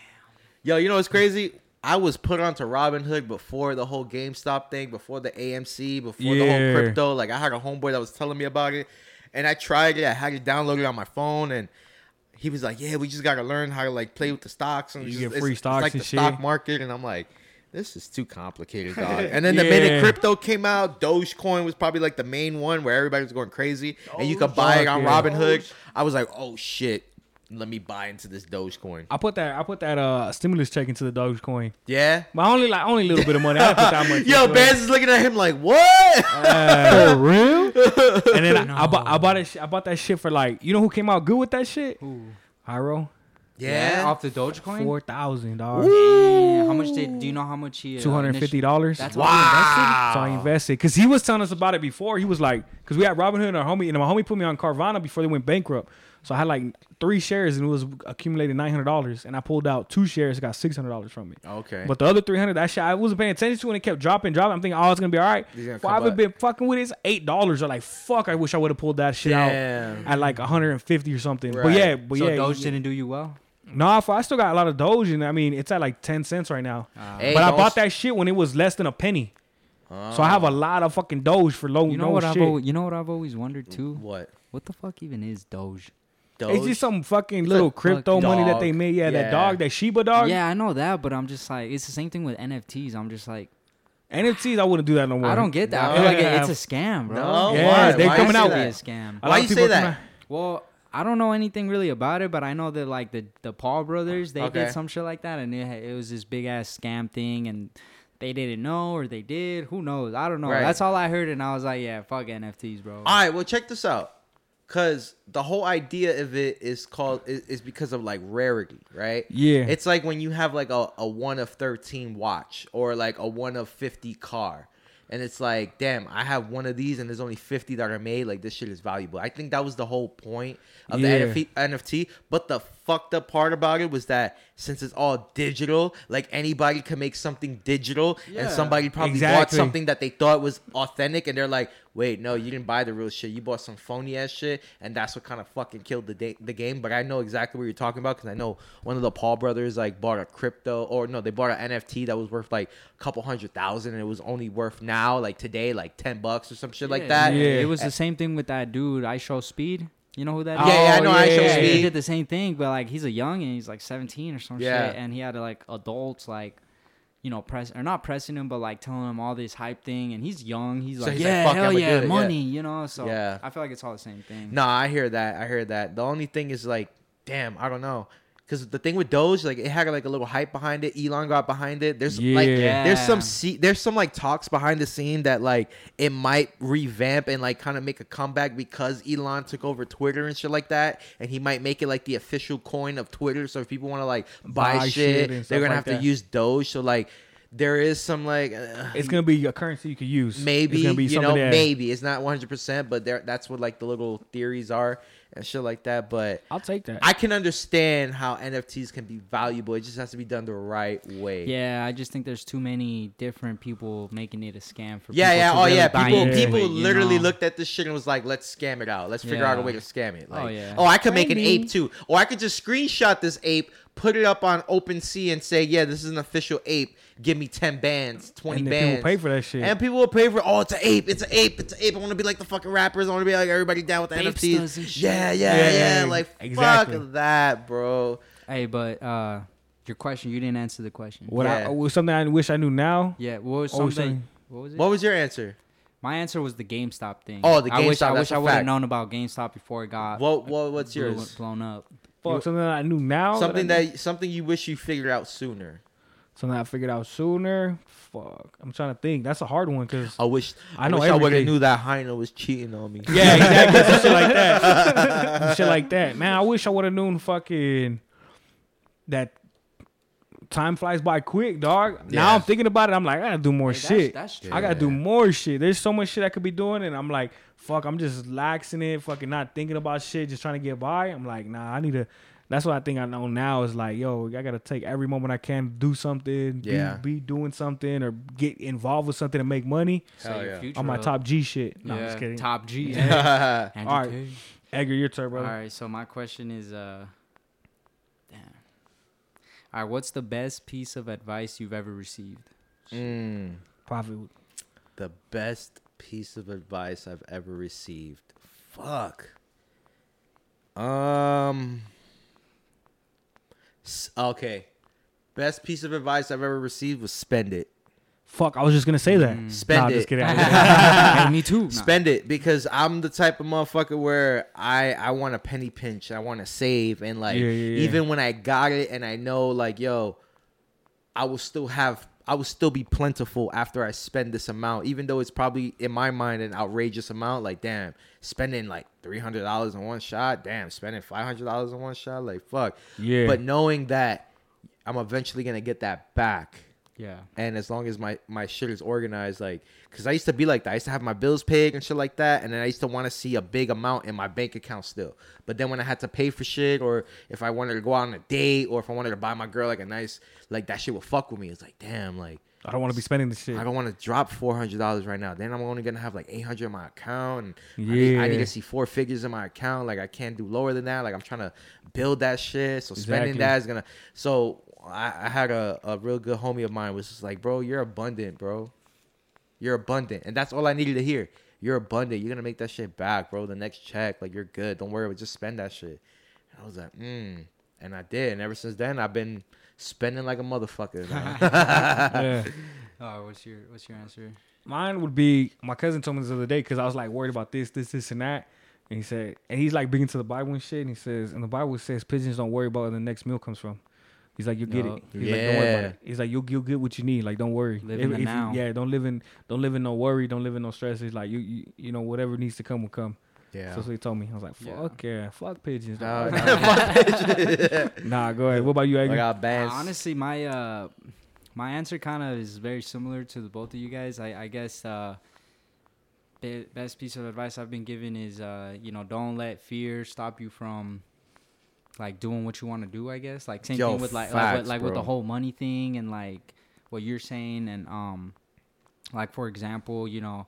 Yo, you know what's crazy? I was put onto Robinhood before the whole GameStop thing, before the AMC, before the whole crypto. Like I had a homeboy that was telling me about it, and I tried it. I had it downloaded on my phone, and he was like, "Yeah, we just gotta learn how to like play with the stocks and You just- get free it's stocks like and the shit." stock market." And I'm like. This is too complicated, dog. And then the minute crypto came out, Dogecoin was probably like the main one where everybody was going crazy, and you could buy it on Yeah. Robinhood. I was like, "Oh shit, let me buy into this Dogecoin." I put that I put that uh stimulus check into the Dogecoin. Yeah, But only like only a little bit of money. I put that much. Yo, into it. Bands is looking at him like, what? Uh, For real? and then I, I bought I bought it. I bought that shit for like you know who came out good with that shit? Hyro. Yeah. yeah. off the Dogecoin. Four thousand dollars. How much did? Do you know how much he? Uh, Two hundred and fifty dollars. That's Wow. all he invested. So I invested because he was telling us about it before. He was like, because we had Robinhood and our homie, and my homie put me on Carvana before they went bankrupt. So I had like three shares and it was accumulated nine hundred dollars, and I pulled out two shares, got six hundred dollars from it. Okay. But the other three hundred, that shit, I wasn't paying attention to, and it kept dropping, dropping. I'm thinking, oh, it's gonna be all right. He's gonna Well, I've back. been fucking with it. It's eight dollars. Or like, fuck, I wish I would have pulled that shit Damn. out at like 150 or something. But yeah, but so yeah, Doge yeah. didn't do you well. Nah, I still got a lot of Doge, and I mean, it's at like ten cents right now. Ah. Hey, but I bought that shit when it was less than a penny. So I ah. have a lot of fucking Doge for low. You know no what shit. I've always, you know what I've always wondered too. What? What the fuck even is Doge? Doge? It's just some fucking little fuck crypto money that they made. Yeah, Yeah. that dog, that Shiba dog. Yeah, I know that, but I'm just like, it's the same thing with NFTs. I'm just like, NFTs, I wouldn't do that no more. I don't get that. I feel like Yeah. it's a scam, bro. No, Yeah, why? they're Why coming you say out- that? Be a scam. A Why you say that? Well, I don't know anything really about it, but I know that like the the Paul brothers, they Okay. did some shit like that, and it, it was this big ass scam thing, and they didn't know or they did. Who knows? I don't know. Right. That's all I heard, and I was like, yeah, fuck NFTs, bro. All right, well, check this out. Cause the whole idea of it is called is, is because of like rarity, right? Yeah. It's like when you have like a, a one of thirteen watch or like a one of fifty car. And it's like, damn, I have one of these and there's only 50 that are made. Like, this shit is valuable. I think that was the whole point of Yeah. the NFT, NFT. But the fucked up part about it was that since it's all digital, like anybody can make something digital and somebody probably bought something that they thought was authentic and they're like, wait, no, you didn't buy the real shit. You bought some phony ass shit, and that's what kind of fucking killed the da- the game. But I know exactly what you're talking about because I know one of the Paul brothers like bought a crypto or no, they bought an NFT that was worth like a couple hundred thousand, and it was only worth now like today like ten bucks or some shit like that. Yeah. It was the same thing with that dude. IShowSpeed. You know who that Oh. Yeah, yeah, I know oh, yeah, Aisha yeah, He did the same thing, but like he's a young and he's like 17 or some Yeah. shit, and he had like adults like, you know, press or not pressing him, but like telling him all this hype thing, and he's young. He's So like, he's like, yeah, "Fuck hell I'ma yeah, do it," yeah. money, you know. So Yeah. I feel like it's all the same thing. No, I hear that. I hear that. The only thing is like, damn, I don't know. Because the thing with Doge, like it had like a little hype behind it. Elon got behind it. There's like there's some se- there's some like talks behind the scene that like it might revamp and like kind of make a comeback because Elon took over Twitter and shit like that, and he might make it like the official coin of Twitter. So if people want to like buy, Buy shit, shit they're gonna like have that. to use Doge. So like there is some like uh, It's gonna be a currency you could use. maybe it's gonna be you know that- maybe it's not 100 percent but there that's what like the little theories are and shit like that but I'll take that. i can understand how nfts can be valuable it just has to be done the right way Yeah, I just think there's too many different people making it a scam for. yeah people yeah oh really yeah people people it, literally know? looked at this shit and was like let's scam it out let's figure out a way to scam it oh, like, Oh, yeah. oh i could make an Maybe. ape too or i could just screenshot this ape put it up on OpenSea and say yeah this is an official ape give me 10 bands 20 and then bands people pay for that shit. And people will pay for oh, it's an ape, it's an ape, it's an ape. I want to be like the fucking rappers. I want to be like everybody down with the Apestas NFTs. Yeah, yeah, Yeah, yeah. yeah, Like exactly. fuck that, bro. Hey, but uh, your question, you didn't answer the question. what I, was something I wish I knew now. Yeah, what was Oh, something? What was it? What was your answer? My answer was the GameStop thing. Oh, the I wish GameStop, I wish a I would have known about GameStop before it got What what what's blew- yours? blown up. Fuck, something that I knew now. Something I, that something you wish you figured out sooner. Something I figured out sooner. Fuck, I'm trying to think. That's a hard one because I wish I I, know wish I would have knew that Heino was cheating on me. yeah, exactly. Some shit like that. Some shit like that. Man, I wish I would have known fucking that. Time flies by quick, dog. Now I'm thinking about it. I'm like, I gotta do more Hey, shit. that's true. I gotta do more shit. There's so much shit I could be doing, and I'm like, fuck, I'm just laxing it, fucking not thinking about shit, just trying to get by. I'm like, nah, I need to. That's what I think I know now is like, yo, I gotta take every moment I can do something, Yeah. be, be doing something, or get involved with something to make money Hell your yeah. on my top G shit. No, yeah, I'm just kidding. Top G. Yeah. All right. Tate. Edgar, your turn, All brother. right, so my question is, uh, damn. All right, what's the best piece of advice you've ever received? Mm, Profit. the best piece of advice I've ever received. Fuck. Um. S- Okay. Best piece of advice I've ever received was spend it. Fuck, I was just gonna say that. Mm. Spend Nah, it. Just kidding. hey, me too. Nah. spend it because I'm the type of motherfucker where I I want a penny pinch. I want to save and like Yeah, yeah, yeah. even when I got it and I know like yo, I will still have I will still be plentiful after I spend this amount, even though it's probably in my mind an outrageous amount. Like damn, spending like three hundred dollars in one shot. Damn, spending five hundred dollars in one shot. Like fuck. Yeah. But knowing that I'm eventually gonna get that back Yeah. and as long as my my shit is organized like because i used to be like that i used to have my bills paid and shit like that and then i used to want to see a big amount in my bank account still but then when i had to pay for shit or if i wanted to go out on a date or if i wanted to buy my girl like a nice like that shit would fuck with me it's like damn like I don't want to be spending this shit. I don't want to drop four hundred dollars right now. Then I'm only gonna have like eight hundred in my account, and I, need, I need to see four figures in my account. Like I can't do lower than that. Like I'm trying to build that shit. So spending Exactly. that is gonna. So I, I had a, a real good homie of mine was just like, bro, you're abundant, bro. You're abundant, and that's all I needed to hear. You're abundant. You're gonna make that shit back, bro. The next check, like you're good. Don't worry, about just spend that shit. And I was like, mm. And I did, and ever since then, I've been spending like a motherfucker. man. yeah. What's your what's your answer? Mine would be my cousin told me this the other day because I was like worried about this, this, this, and that. And he said, and he's like big into the Bible and shit. And he says, and the Bible says pigeons don't worry about where the next meal comes from. He's like, you get Yup. it. He's like, don't worry about Yeah. it. He's like, you'll you'll get what you need. Like, don't worry. Live in the you- now. yeah, don't live in don't live in no worry. Don't live in no stress. He's like, you you, you know whatever needs to come will come. yeah. So that's what he told me. I was like, fuck yeah, fuck pigeons. Nah, dog. nah, nah, go ahead. What about you, I Edgar? got Uh, honestly, my uh, my answer kind of is very similar to the both of you guys. I, I guess uh, the best piece of advice I've been given is uh, you know, don't let fear stop you from like doing what you want to do. I guess? Like same Yo, thing with like like, with, like with the whole money thing and like what you're saying and um, like for example, you know,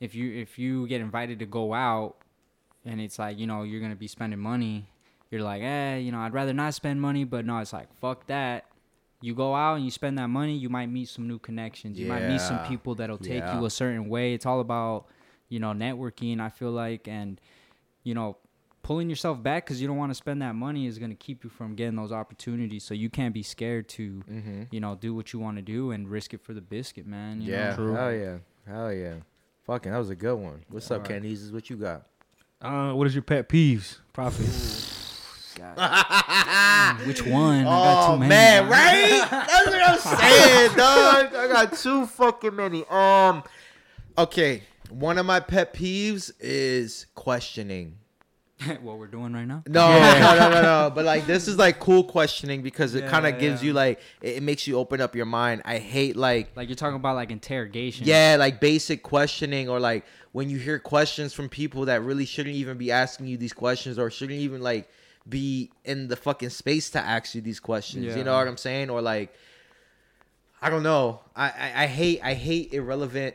if you if you get invited to go out and it's like you know you're gonna be spending money you're like eh you know i'd rather not spend money but no it's like fuck that. You go out and you spend that money you might meet some new connections. You might meet some people that'll take Yeah. you a certain way. It's all about you know networking i feel like and you know pulling yourself back because you don't want to spend that money is going to keep you from getting those opportunities. So you can't be scared to, Mm-hmm. you know, do what you want to do and risk it for the biscuit, man. you Yeah. know? True. Hell yeah. Hell yeah. Fucking, that was a good one. What's up, Alright. Kenny's? What you got? Uh, what is your pet peeves, Prophet? Which one? I got Oh too many. man, right? That's what I'm saying, dog. I got too fucking many. Um, okay. One of my pet peeves is questioning. what we're doing right now? No, no, no, no, no. But like, this is like cool questioning because it Yeah, kind of gives yeah. you like it, it makes you open up your mind. I hate like Like you're talking about like interrogation. yeah, like basic questioning or like when you hear questions from people that really shouldn't even be asking you these questions or shouldn't even like be in the fucking space to ask you these questions. Yeah. You know what I'm saying? Or like I don't know. I, I, I hate I hate irrelevant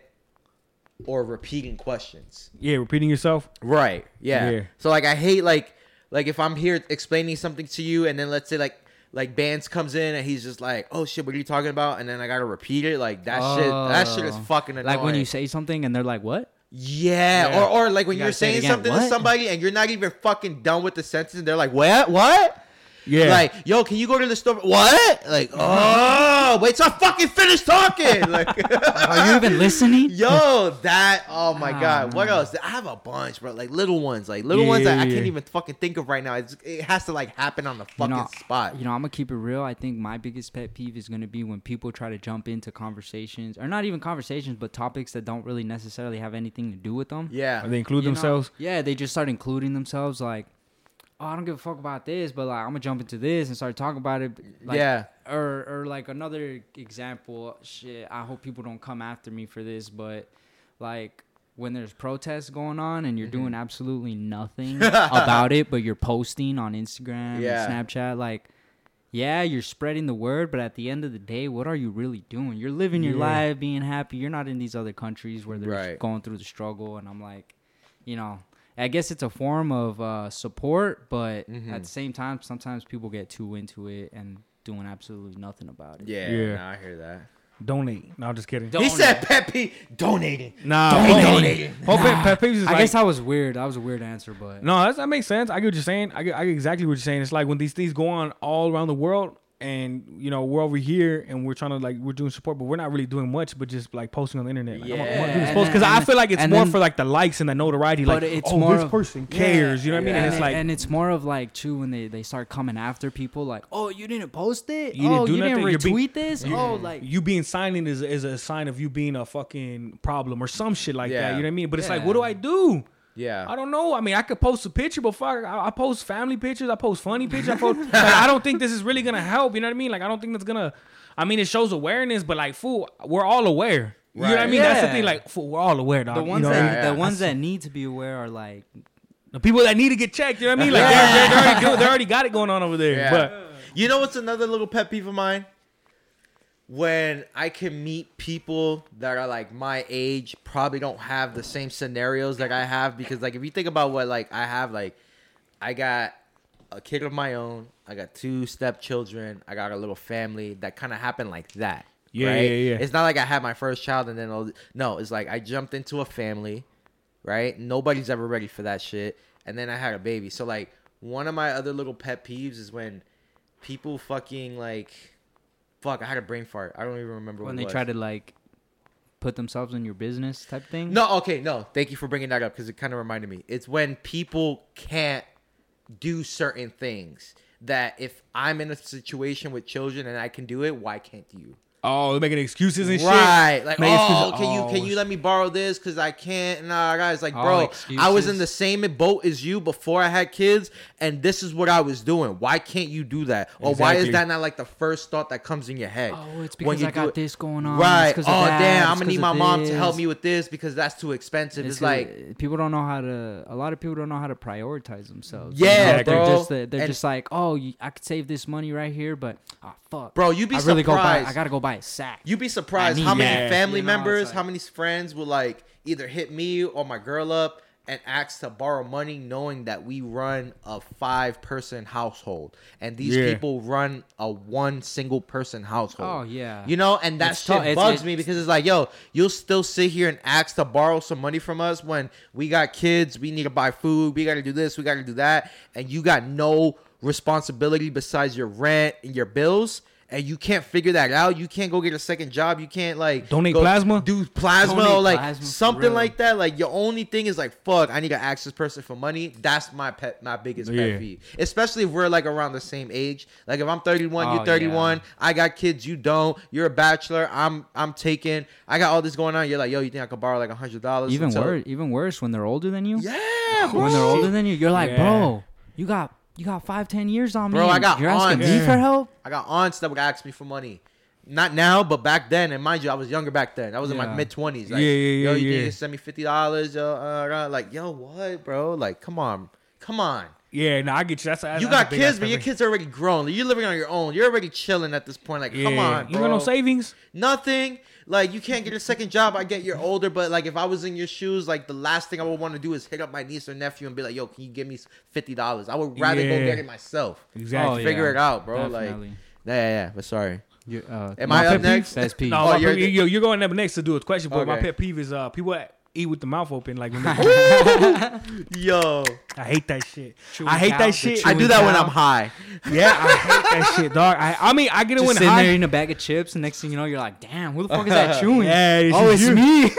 or repeating questions. Yeah, repeating yourself. Right. Yeah. Yeah. So like I hate like like if I'm here explaining something to you and then let's say like like Bands comes in and he's just like, "Oh shit, what are you talking about?" and then I got to repeat it. Like that shit that shit is Oh. fucking annoying. Like when you say something and they're like, "What?" Yeah, Yeah. or or like when You you're gotta say it saying something to somebody and you're not even fucking done with the sentence and they're like, "What? What?" Yeah. Like, "Yo, can you go to the store?" What? Like, "Oh, wait, so I fucking finish talking." Like Are you even listening? Yo, that oh my Ah, god! What else? I have a bunch, bro. Like little ones, like little Yeah, ones that I can't even fucking think of right now. It's, it has to like happen on the You fucking know, spot. You know, I'm gonna keep it real. I think my biggest pet peeve is gonna be when people try to jump into conversations, or not even conversations, but topics that don't really necessarily have anything to do with them. yeah, Or they include You know? themselves. Yeah, they just start including themselves. Like, oh, I don't give a fuck about this, but like I'm gonna jump into this and start talking about it. Like, yeah, or or like another example shit i hope people don't come after me for this but like when there's protests going on and you're Mm-hmm. doing absolutely nothing about it but you're posting on instagram Yeah. and snapchat like yeah you're spreading the word but at the end of the day what are you really doing you're living your Yeah. life being happy you're not in these other countries where they're Right. going through the struggle and i'm like you know I guess it's a form of uh, support, but Mm-hmm. at the same time, sometimes people get too into it and doing absolutely nothing about it. yeah, Yeah. Nah, I hear that. Donate. No, I'm just kidding. He said Pepe donating. Nah, Donating. whole pet, pet peeves is I like, guess that was weird. That was a weird answer, but No, that's, that makes sense. I get what you're saying. I get, I get exactly what you're saying. It's like when these things go on all around the world, and you know we're over here and we're trying to like we're doing support, but we're not really doing much, but just like posting on the internet. Like, I'm gonna- I'm gonna do this Yeah. because I feel like it's more then- for like the likes and the notoriety. But Like, it's oh, more this of- person cares. You know what I mean? and, And it's it- like and it's more of like too when they, they start coming after people like, oh, you didn't post it, You didn't oh, do you didn't? You're retweet being- this, you- oh, like you being silent is, is a sign of you being a fucking problem or some shit like that. You know what I mean? But it's like, what do I do? Yeah, I don't know. I mean, I could post a picture, but fuck, I, I post family pictures. I post funny pictures. I post. like, I don't think this is really gonna help. You know what I mean? Like, I don't think that's gonna. I mean, it shows awareness, but like, fool, we're all aware. You know what I Right. mean? That's the thing. Like, fool, we're all aware, dog. the You ones know? that Yeah, yeah. the ones that need to be aware are like the people that need to get checked. You know what I mean? Like, they're, they're, they're already they already got it going on over there. Yeah. But You know what's another little pet peeve of mine? When I can meet people that are like my age, probably don't have the same scenarios that I have because like if you think about what like I have like I got a kid of my own, I got two stepchildren, I got a little family that kind of happened like that. Yeah, right? yeah, yeah. It's not like I had my first child and then all, no, it's like I jumped into a family, right? Nobody's ever ready for that shit, and then I had a baby. So like one of my other little pet peeves is when people fucking like, fuck, I had a brain fart. I don't even remember when what they it was. try to like put themselves in your business type thing. No, okay, no. Thank you for bringing that up because it kind of reminded me. It's when people can't do certain things that if I'm in a situation with children and I can do it, why can't you? Oh, they're making excuses and shit. Right, like Make oh, excuses. can you can Oh, you let me borrow this because I can't? Nah, guys, like Oh, bro, I was in the same boat as you before I had kids, and this is what I was doing. Why can't you do that? Or why is that not like the first thought that comes in your head? Oh, it's when because you I got it? this going on. Right. It's Oh 'cause of oh, that. damn, It's I'm gonna need of my mom to help me with this because that's too expensive. It's, It's like like people don't know how to. A lot of people don't know how to prioritize themselves. Yeah, they're bro. just they're, they're And- just like, oh, you, I could save this money right here, but oh fuck, Bro, you'd be I really go buy. surprised. I gotta go buy a sack. You'd be surprised how many that. family You know, members, like- how many friends will like either hit me or my girl up and ask to borrow money knowing that we run a five person household and these Yeah. people run a one single person household. Oh, yeah. You know, and that It's shit tough. It's- bugs it's- me because it's like, yo, you'll still sit here and ask to borrow some money from us when we got kids, we need to buy food, we got to do this, we got to do that, and you got no responsibility besides your rent and your bills. And you can't figure that out. You can't go get a second job. You can't like Donate go plasma? Do plasma Donate or like plasma something like that. Like your only thing is like fuck. I need to ask this person for money. That's my pet, my biggest Yeah. pet peeve. Especially if we're like around the same age. Like if I'm 31, Oh, you're 31. yeah. I got kids, you don't. You're a bachelor. I'm I'm taking. I got all this going on. You're like, yo, you think I could borrow like a hundred dollars? Even worse, even worse when they're older than you. Yeah, bro. When they're older than you, you're like, Yeah. bro, you got you got five, ten years on me. Bro, I got You're asking aunts. me Yeah. for help. I got aunts that would ask me for money. Not now, but back then. And mind you, I was younger back then. I was in my Yeah. mid twenties. Like, Yeah, yeah, Yo, yeah, you yeah. you can send me fifty dollars? Yo, uh, uh, like, yo, what, bro? Like, come on, come on. Yeah, no, I get you. That's, that's You got kids, but your kids are already grown. You're living on your own. You're already chilling at this point. Like, peeve. come Yeah. on, You got no savings? Nothing. Like, you can't get a second job. I get you're older, but like, if I was in your shoes, like, the last thing I would want to do is hit up my niece or nephew and be like, "Yo, can you give me fifty dollars?" I would rather go get it myself. Exactly. Oh, Figure yeah. it out, bro. Definitely. Like, yeah, yeah, yeah. But sorry. You, uh, Am my I up pet peeve? next? That's peeve. No, Oh, my you're pet- the- you're going up next to do a question, but my pet peeve is uh people that eat with the mouth open. Like when they, Yo, I hate that shit. Chewing I hate cow, that shit. I do that when cow. I'm high. Yeah, I hate that shit, dog. I, I mean, I get it Just when sitting high. there eating a bag of chips, and next thing you know, you're like, damn, who the fuck is that chewing? Yeah, it's oh, it's you. me.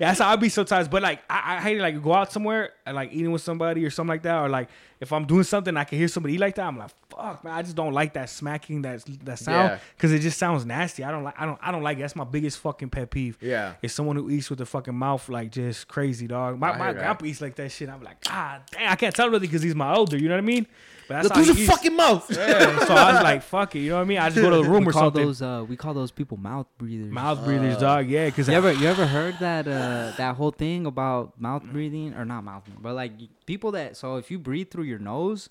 Yeah, that's how I be sometimes. But like, I, I hate it. Like, go out somewhere and like eating with somebody or something like that, or like if I'm doing something, I can hear somebody eat like that. I'm like, fuck, man. I just don't like that smacking that that sound Yeah. because it just sounds nasty. I don't like. I don't. I don't like. It. That's my biggest fucking pet peeve. Yeah. it's someone who eats with the fucking mouth like just crazy, dog. My I my hear that. grandpa eats like that shit. I'm like, ah, damn. I can't tell really because he's my older. You know what I mean? But that's Look how through he the eats. fucking mouth. Yeah, so I was like, fuck it. You know what I mean? I just go to the room we or call something. those uh, we call those people mouth breathers. Mouth breathers, dog. Yeah, because You ever you ever heard that uh that whole thing about mouth breathing or not mouth, breathing, but like people that so if you breathe through your nose,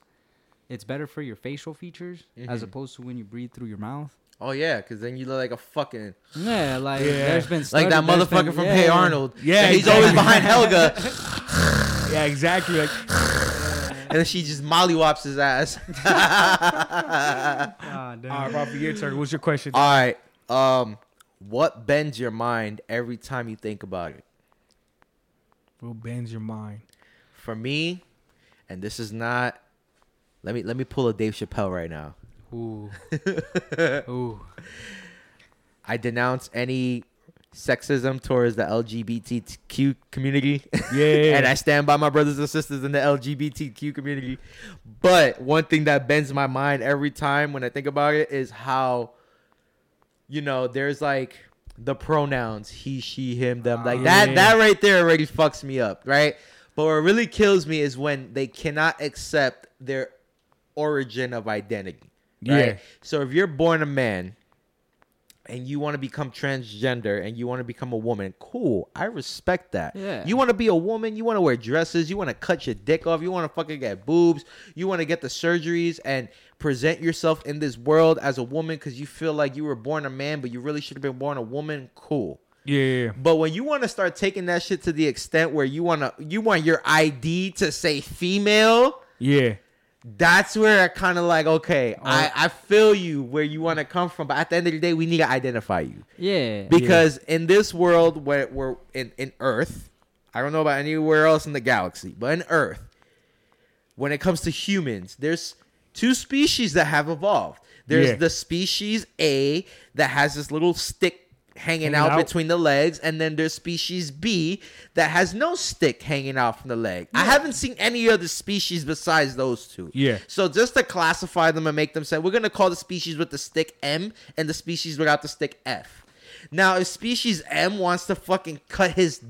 it's better for your facial features as opposed to when you breathe through your mouth. Oh yeah, because then you look like a fucking Yeah, like Yeah. there's been like that motherfucker been- from yeah, Hey yeah. Arnold. Yeah, he's exactly. always behind Helga, yeah, exactly. Like, and then she just mollywops his ass. Ah, damn. all right, Robbie, your turn. What's your question? All right. Um, what bends your mind every time you think about it? What bends your mind? For me, and this is not. Let me let me pull a Dave Chappelle right now. Ooh. Ooh. I denounce any sexism towards the LGBTQ community. Yeah. and I stand by my brothers and sisters in the LGBTQ community. But one thing that bends my mind every time when I think about it is how, you know, there's like the pronouns he, she, him, them. Like ah. that, Yeah. that right there already fucks me up, right? But what really kills me is when they cannot accept their origin of identity. Right? Yeah. So if you're born a man and you want to become transgender and you want to become a woman, cool. I respect that. Yeah. You want to be a woman, you want to wear dresses, you want to cut your dick off, you want to fucking get boobs, you want to get the surgeries and present yourself in this world as a woman because you feel like you were born a man, but you really should have been born a woman, cool. Yeah. But when you want to start taking that shit to the extent where you want to you want your ID to say female, Yeah. That's where I kind of like, okay, oh. I, I feel you where you want to come from, but at the end of the day, we need to identify you Yeah. because in this world where we're in, in Earth, I don't know about anywhere else in the galaxy, but in Earth, when it comes to humans, there's two species that have evolved. There's Yeah. the species A that has this little stick hanging Hanging out, out. between the legs, and then there's species B that has no stick hanging out from the leg. I haven't seen any other species besides those two. Yeah. So just to classify them and make them say, we're gonna call the species with the stick M and the species without the stick F. Now, if species M wants to fucking cut his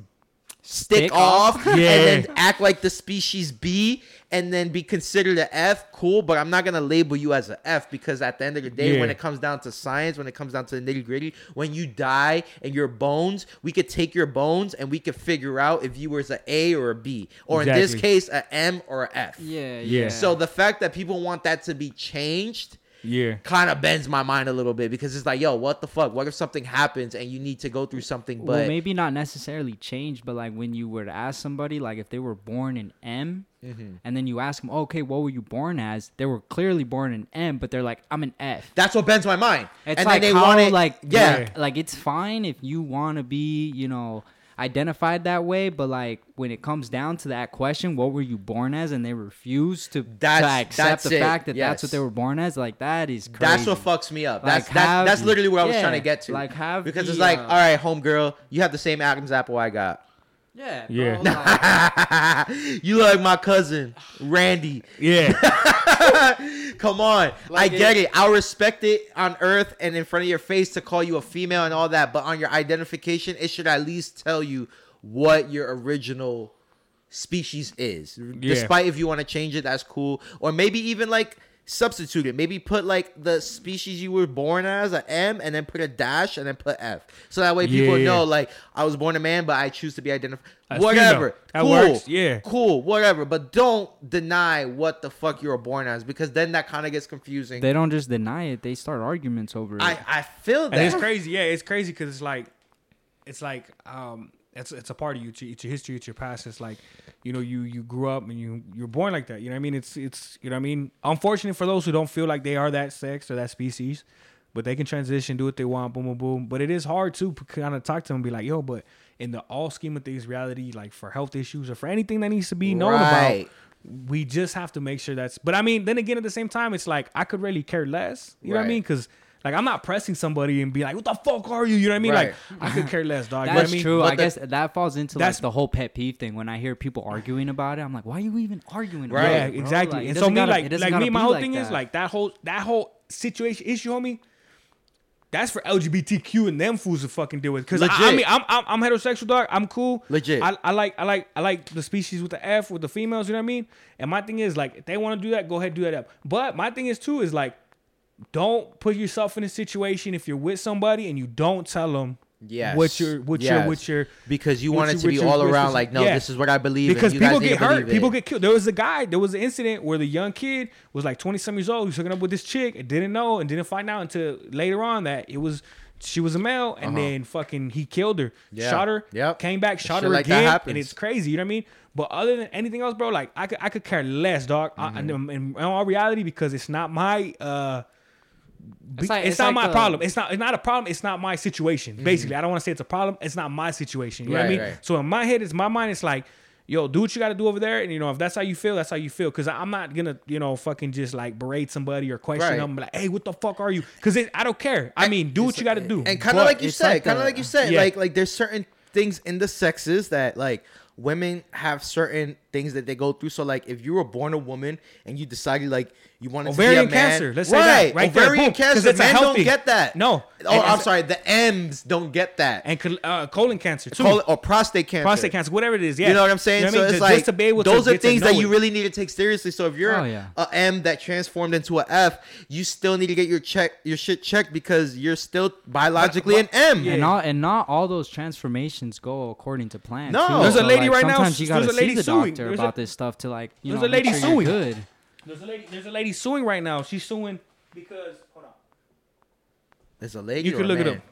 stick, Stick off, off? and then act like the species B and then be considered a F, cool, but I'm not gonna label you as a F because at the end of the day, when it comes down to science, when it comes down to the nitty gritty, when you die and your bones, we could take your bones and we could figure out if you was a A or a B, or in this Exactly. case, a M or a F. Yeah, Yeah. yeah. So the fact that people want that to be changed Yeah. kind of bends my mind a little bit because it's like, yo, what the fuck? What if something happens and you need to go through something? But well, maybe not necessarily change, but like when you were to ask somebody, like if they were born in M, Mm-hmm. and then you ask them, okay, what were you born as? They were clearly born in M, but they're like, I'm an F. that's what bends my mind. It's and like then they how, want it, like yeah. like, like it's fine if you want to be, you know, identified that way, but like when it comes down to that question, what were you born as, and they refuse to, That's- to accept that's the it, fact that that's what they were born as, like that is crazy. That's what fucks me up. Like, That's that's, have- that's literally what I was yeah, trying to get to. like, have because the, it's like, uh, all right, homegirl, you have the same Adam's apple I got. Yeah, Yeah. like- you like my cousin Randy. Yeah. Come on, Like I get it- it. I'll respect it on Earth and in front of your face to call you a female and all that, but on your identification, it should at least tell you what your original species is. Despite if you want to change it, that's cool. Or maybe even like substitute it. Maybe put like the species you were born as, a M, and then put a dash and then put F. So that way people Yeah. know like I was born a man, but I choose to be identified. As Whatever. That cool. works, yeah. Cool. Whatever. But don't deny what the fuck you were born as because then that kind of gets confusing. they don't just deny it; they start arguments over it. I, I feel that. And it's crazy. Yeah, it's crazy because it's like, it's like, um, it's it's a part of you. It's your, it's your history. It's your past. It's like, you know, you you grew up and you you're born like that. You know what I mean? It's it's you know what I mean. Unfortunate for those who don't feel like they are that sex or that species, but they can transition, do what they want, boom, boom, boom. But it is hard to kind of talk to them and be like, yo, but in the all scheme of things, reality, like for health issues or for anything that needs to be known Right. about, we just have to make sure that's. But I mean, then again, at the same time, it's like I could really care less. You know what I mean? Because like I'm not pressing somebody and be like, "What the fuck are you?" You know what I mean? Like I could care less, dog. you know That's I mean? true. But I the- guess that falls into like That's- the whole pet peeve thing. When I hear people arguing about it, I'm like, why are you even arguing? about Right. Yeah, it, exactly. Like, and so me, gotta- like, like me, my whole like thing is like that whole that whole situation issue, homie. That's for LGBTQ and them fools to fucking deal with. Cause I, I mean, I'm, I'm I'm heterosexual, dog. I'm cool. Legit. I, I like I like I like the species with the F with the females. You know what I mean? And my thing is like, if they want to do that, go ahead do that. Up. But my thing is too is like, don't put yourself in a situation if you're with somebody and you don't tell them Yes. what your what Yes. your what your because you want it to be your- all around your- like, no, yeah. this is what I believe. because You people get hurt. believe it. People get killed. There was a guy. There was an incident where the young kid was like twenty some years old. He was hooking up with this chick and didn't know and didn't find out until later on that it was she was a male and then fucking he killed her, Uh-huh. Yeah. shot her, Yep. came back, shot her like again, and it's crazy. You know what I mean? But other than anything else, bro, like I could I could care less, dog. I- Mm-hmm. in, in all reality, because it's not my. uh It's like- it's, it's not like my the- problem. It's not. It's not a problem. It's not my situation. Basically, I don't want to say it's a problem. It's not my situation. You know what I Mm-hmm. Mean? right. So in my head, it's my mind. It's like, yo, do what you got to do over there, and you know if that's how you feel, that's how you feel. Because I'm not gonna, you know, fucking just like berate somebody or question Right. them, like, hey, what the fuck are you? Because I don't care. I mean, do what you got to do. and kind of like you said, like kind of like you said, Yeah. like like there's certain things in the sexes that like women have certain things that they go through. So like if you were born a woman and you decided like you wanted Ovarian to be a man, Ovarian cancer, let's say that, right there, ovarian boom, 'cause cancer, it's men healthy- don't get that. No. oh, And I'm sorry, the M's don't get that. and uh, colon cancer too. Col- or prostate cancer. prostate cancer, whatever it is. Yeah, You know what I'm saying? You know so what I mean? it's Ju- like just to be able those to are things that know you really need to take seriously. So if you're Oh, yeah. a M that transformed into a F, you still need to get your check your shit checked because you're still biologically but- an M. Yeah. And not and not all those transformations go according to plan. No. too. There's a lady like, right now- Sometimes you gotta a lady see the suing. Doctor There's about a- this stuff to like you there's know a lady make sure suing. good. There's a lady. There's a lady suing right now. She's suing because hold on. There's a lady. You can a look it man? up.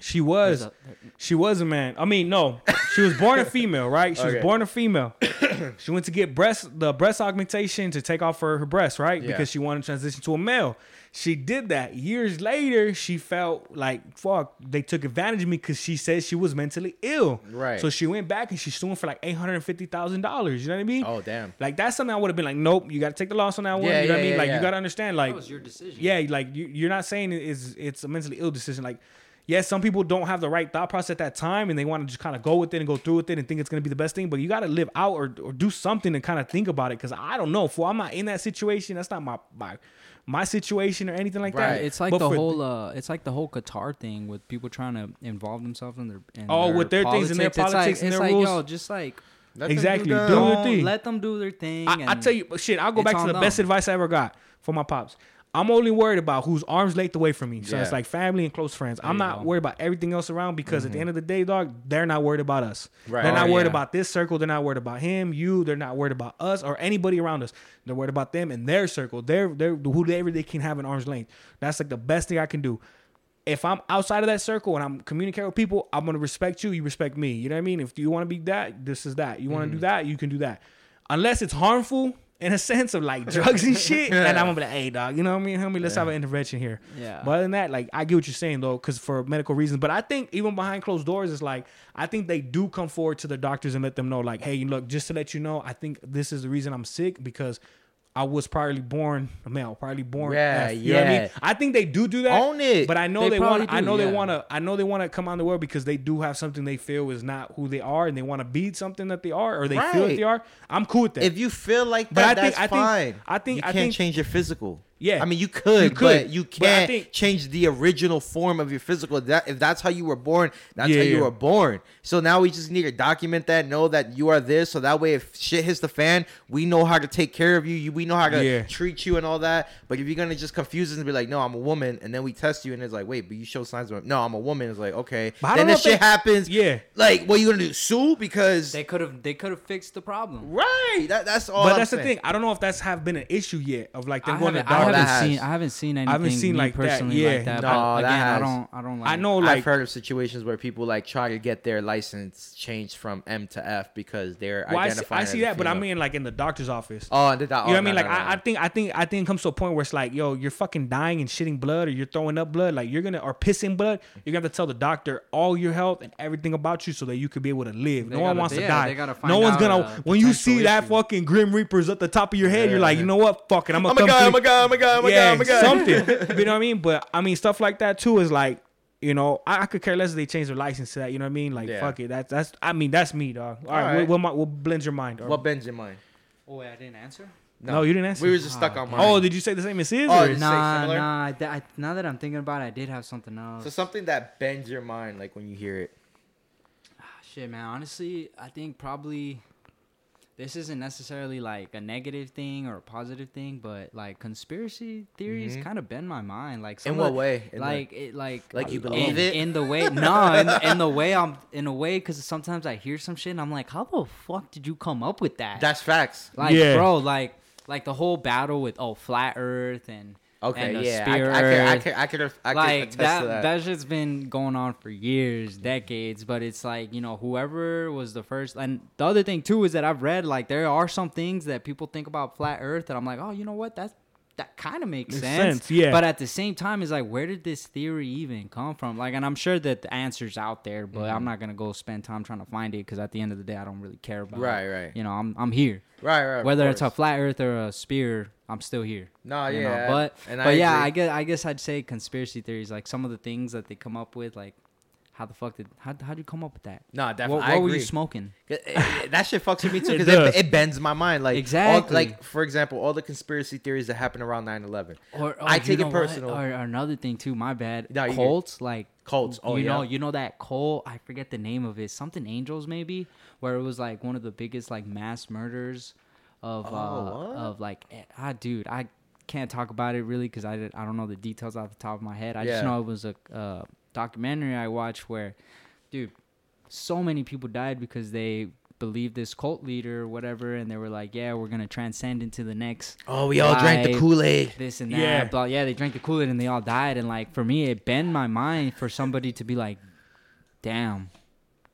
She was. There's She was a man. I mean, no. She was born a female, right? She was born a female. she went to get breast the breast augmentation to take off her, her breast, right? Yeah. Because she wanted to transition to a male. She did that. Years later, she felt like fuck. They took advantage of me because she said she was mentally ill. Right. So she went back and she's suing for like eight hundred and fifty thousand dollars. You know what I mean? Oh damn. Like that's something I would have been like, nope. You got to take the loss on that one. Yeah, you know what I mean? yeah, like yeah. you got to understand, like That was your decision. yeah, like you, you're not saying it is it's a mentally ill decision. Like, yes, some people don't have the right thought process at that time, and they want to just kind of go with it and go through with it and think it's gonna be the best thing. But you got to live out or, or do something and kind of think about it. Because I don't know, for I'm not in that situation. That's not my my my situation or anything like Right. that. It's like But the whole uh it's like the whole Qatar thing with people trying to involve themselves in their in Oh, with their things and their It's like- politics and it's their like, rules. Yo, just like Let Exactly. them. Do their thing. let them do their thing. I, I tell you, shit. I'll go back to the them. best advice I ever got from my pops. I'm only worried about who's arms length away from me. So it's like family and close friends. I'm not go. worried about everything else around because at the end of the day, dog, they're not worried about us. Right. They're not Oh, worried yeah. about this circle. They're not worried about him, you. They're not worried about us or anybody around us. They're worried about them and their circle. They're they're whoever they can have an arm's length. That's like the best thing I can do. If I'm outside of that circle and I'm communicating with people, I'm gonna respect you. You respect me. You know what I mean? If you want to be that, this is that. You want to Mm-hmm. do that, you can do that. Unless it's harmful in a sense of like drugs and shit, and I'm gonna be like, hey dog, you know what I mean? Homie, let's have an intervention here. Yeah. But other than that, like I get what you're saying though, because for medical reasons. But I think even behind closed doors, it's like I think they do come forward to the doctors and let them know, like, hey, look, just to let you know, I think this is the reason I'm sick because I was probably born a male, probably born. Yeah, F. You know what I mean? I think they do do that. Own it. But I know They they, want. I know they want to. I know they want to come in the world because they do have something they feel is not who they are, and they want to be something that they are, or they feel that they are. I'm cool with that. If you feel like But that, I think- that's I think- fine. I think- you I can't think- change your physical. Yeah. I mean you could, You could, but you can't think- change the original form of your physical. That if that's how you were born, that's Yeah, how you yeah. were born. So now we just need to document that, know that you are this, so that way if shit hits the fan, we know how to take care of you. you we know how to Yeah. treat you and all that. But if you're gonna just confuse us and be like, no, I'm a woman, and then we test you and it's like, wait, but you show signs of no, I'm a woman. It's like okay, But I then this shit they- happens. Yeah. like what are you gonna do? Sue because They could have they could have fixed the problem. right. That, that's all. but I'm that's the thing. I don't know if that's have been an issue yet of like them I going to haven't, I doctors. Haven't That seen has- I haven't seen anything haven't seen me like that, personally yeah. like that. No, but that again, I don't I don't like I know, like I've heard of situations where people like try to get their license changed from M to F because they're well, I see. I see as a that, but I mean like in the doctor's office. oh, and the doc- You know oh, what I mean? no, Like no, no, I, I think I think I think it comes to a point where it's like, yo, you're fucking dying and shitting blood, or you're throwing up blood. Like you're gonna or pissing blood. You're gonna have to tell the doctor all your health and everything about you so that you could be able to live. They no one gotta- wants to die. they gotta no one's gonna. Uh, when you potential see that fucking grim reapers at the top of your head, you're like, you know what? Fuck it, I'm gonna Oh my come god! Oh my god! Oh god! Oh my god! yeah, Oh my god! something. you know what I mean? But I mean, stuff like that too is like, you know, I, I could care less if they change their license to that. You know what I mean? Like, Yeah. fuck it. That's that's. I mean, that's me, dog. All right, Alright. What, what, mi- what blends your mind? Or- What bends your mind? Oh wait, I didn't answer. No, you didn't answer. We were just stuck on mine. oh, did you say the same as his? Oh, or- Nah, nah. I, th- I, now that I'm thinking about it, I did have something else. So something that bends your mind, like when you hear it. Ah, Shit, man. Honestly, I think probably this isn't necessarily like a negative thing or a positive thing, but like conspiracy theories Mhm. kind of bend my mind. Like In what way? In the- like it, like Like you in- believe it? in the way. No, in, the- in the way I'm in a way because sometimes I hear some shit and I'm like, how the fuck did you come up with that? That's facts. like, Yeah. bro, like like the whole battle with oh flat Earth and Okay, and yeah, spear I, I, could, I could, I could, I could like that, that. that shit's been going on for years decades but it's like you know whoever was the first and the other thing too is that i've read like there are some things that people think about flat earth and i'm like oh you know what that's that kind of makes Makes sense. sense, yeah. But at the same time, it's like, where did this theory even come from? Like, and I'm sure that the answer's out there, but Mm-hmm. I'm not gonna go spend time trying to find it because at the end of the day, I don't really care about. Right, it. right. Right. You know, I'm I'm here. right, right. Whether it's a flat Earth or a spear, I'm still here. No, you know? yeah, but and but I yeah, agree. I guess I guess I'd say conspiracy theories, like some of the things that they come up with, like how the fuck did how how'd you come up with that? No, definitely. What, what were you smoking? It- it- that shit fucks with me too because does. it, it bends my mind. Like all- Exactly. like for example, all the conspiracy theories that happen around 9-11. Or, I take it personal. Or, or another thing too, my bad. No. Cults, like Cults. Oh, you yeah. know, you know that cult. I forget the name of it. Something Angels maybe, where it was like one of the biggest like mass murders of Oh, uh of like eh, ah dude I can't talk about it really because I did, I don't know the details off the top of my head. I Yeah. just know it was a uh, documentary I watched where, dude, so many people died because they believed this cult leader or whatever, and they were like, yeah, we're gonna transcend into the next Oh, we all drank the Kool Aid. this and that. Yeah. Blah. Yeah, they drank the Kool Aid and they all died. And like for me, it bent my mind for somebody to be like, "Damn,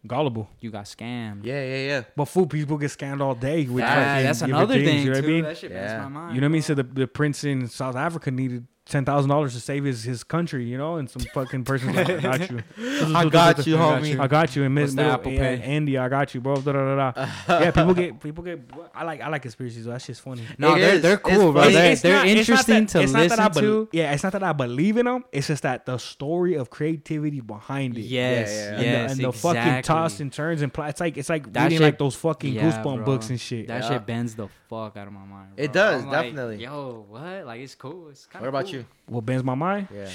Gullible. you got scammed." Yeah, yeah, yeah. But fool, people get scammed all day with Yeah, that's another things, thing You know what I mean? That shit Yeah. my mind. You know what I mean? So the, the prince in South Africa needed ten thousand dollars to save his, his country, you know, and some fucking person like, I got you. I got you, homie. I got you in What's mid the Apple yeah, Pay? India. I got you, bro. Da, da, da, da. yeah, people get people get. I like I like conspiracies. Though. That shit's funny. No, It they're is. they're cool, bro. funny. They're, It's they're not- it's not interesting that- to it's not that listen I bel- to. Yeah, it's not that I believe in them. It's just that the story of creativity behind it. Yes, yeah. And, the, yes, and the fucking toss and turns and pl- it's like it's like That reading shit- like those fucking Yeah, goosebump bro. books and shit. That Yeah. shit bends the fuck out of my mind. It does, I'm like, definitely. Yo, what? Like it's cool. It's kind What about you? What bends my mind? Yeah,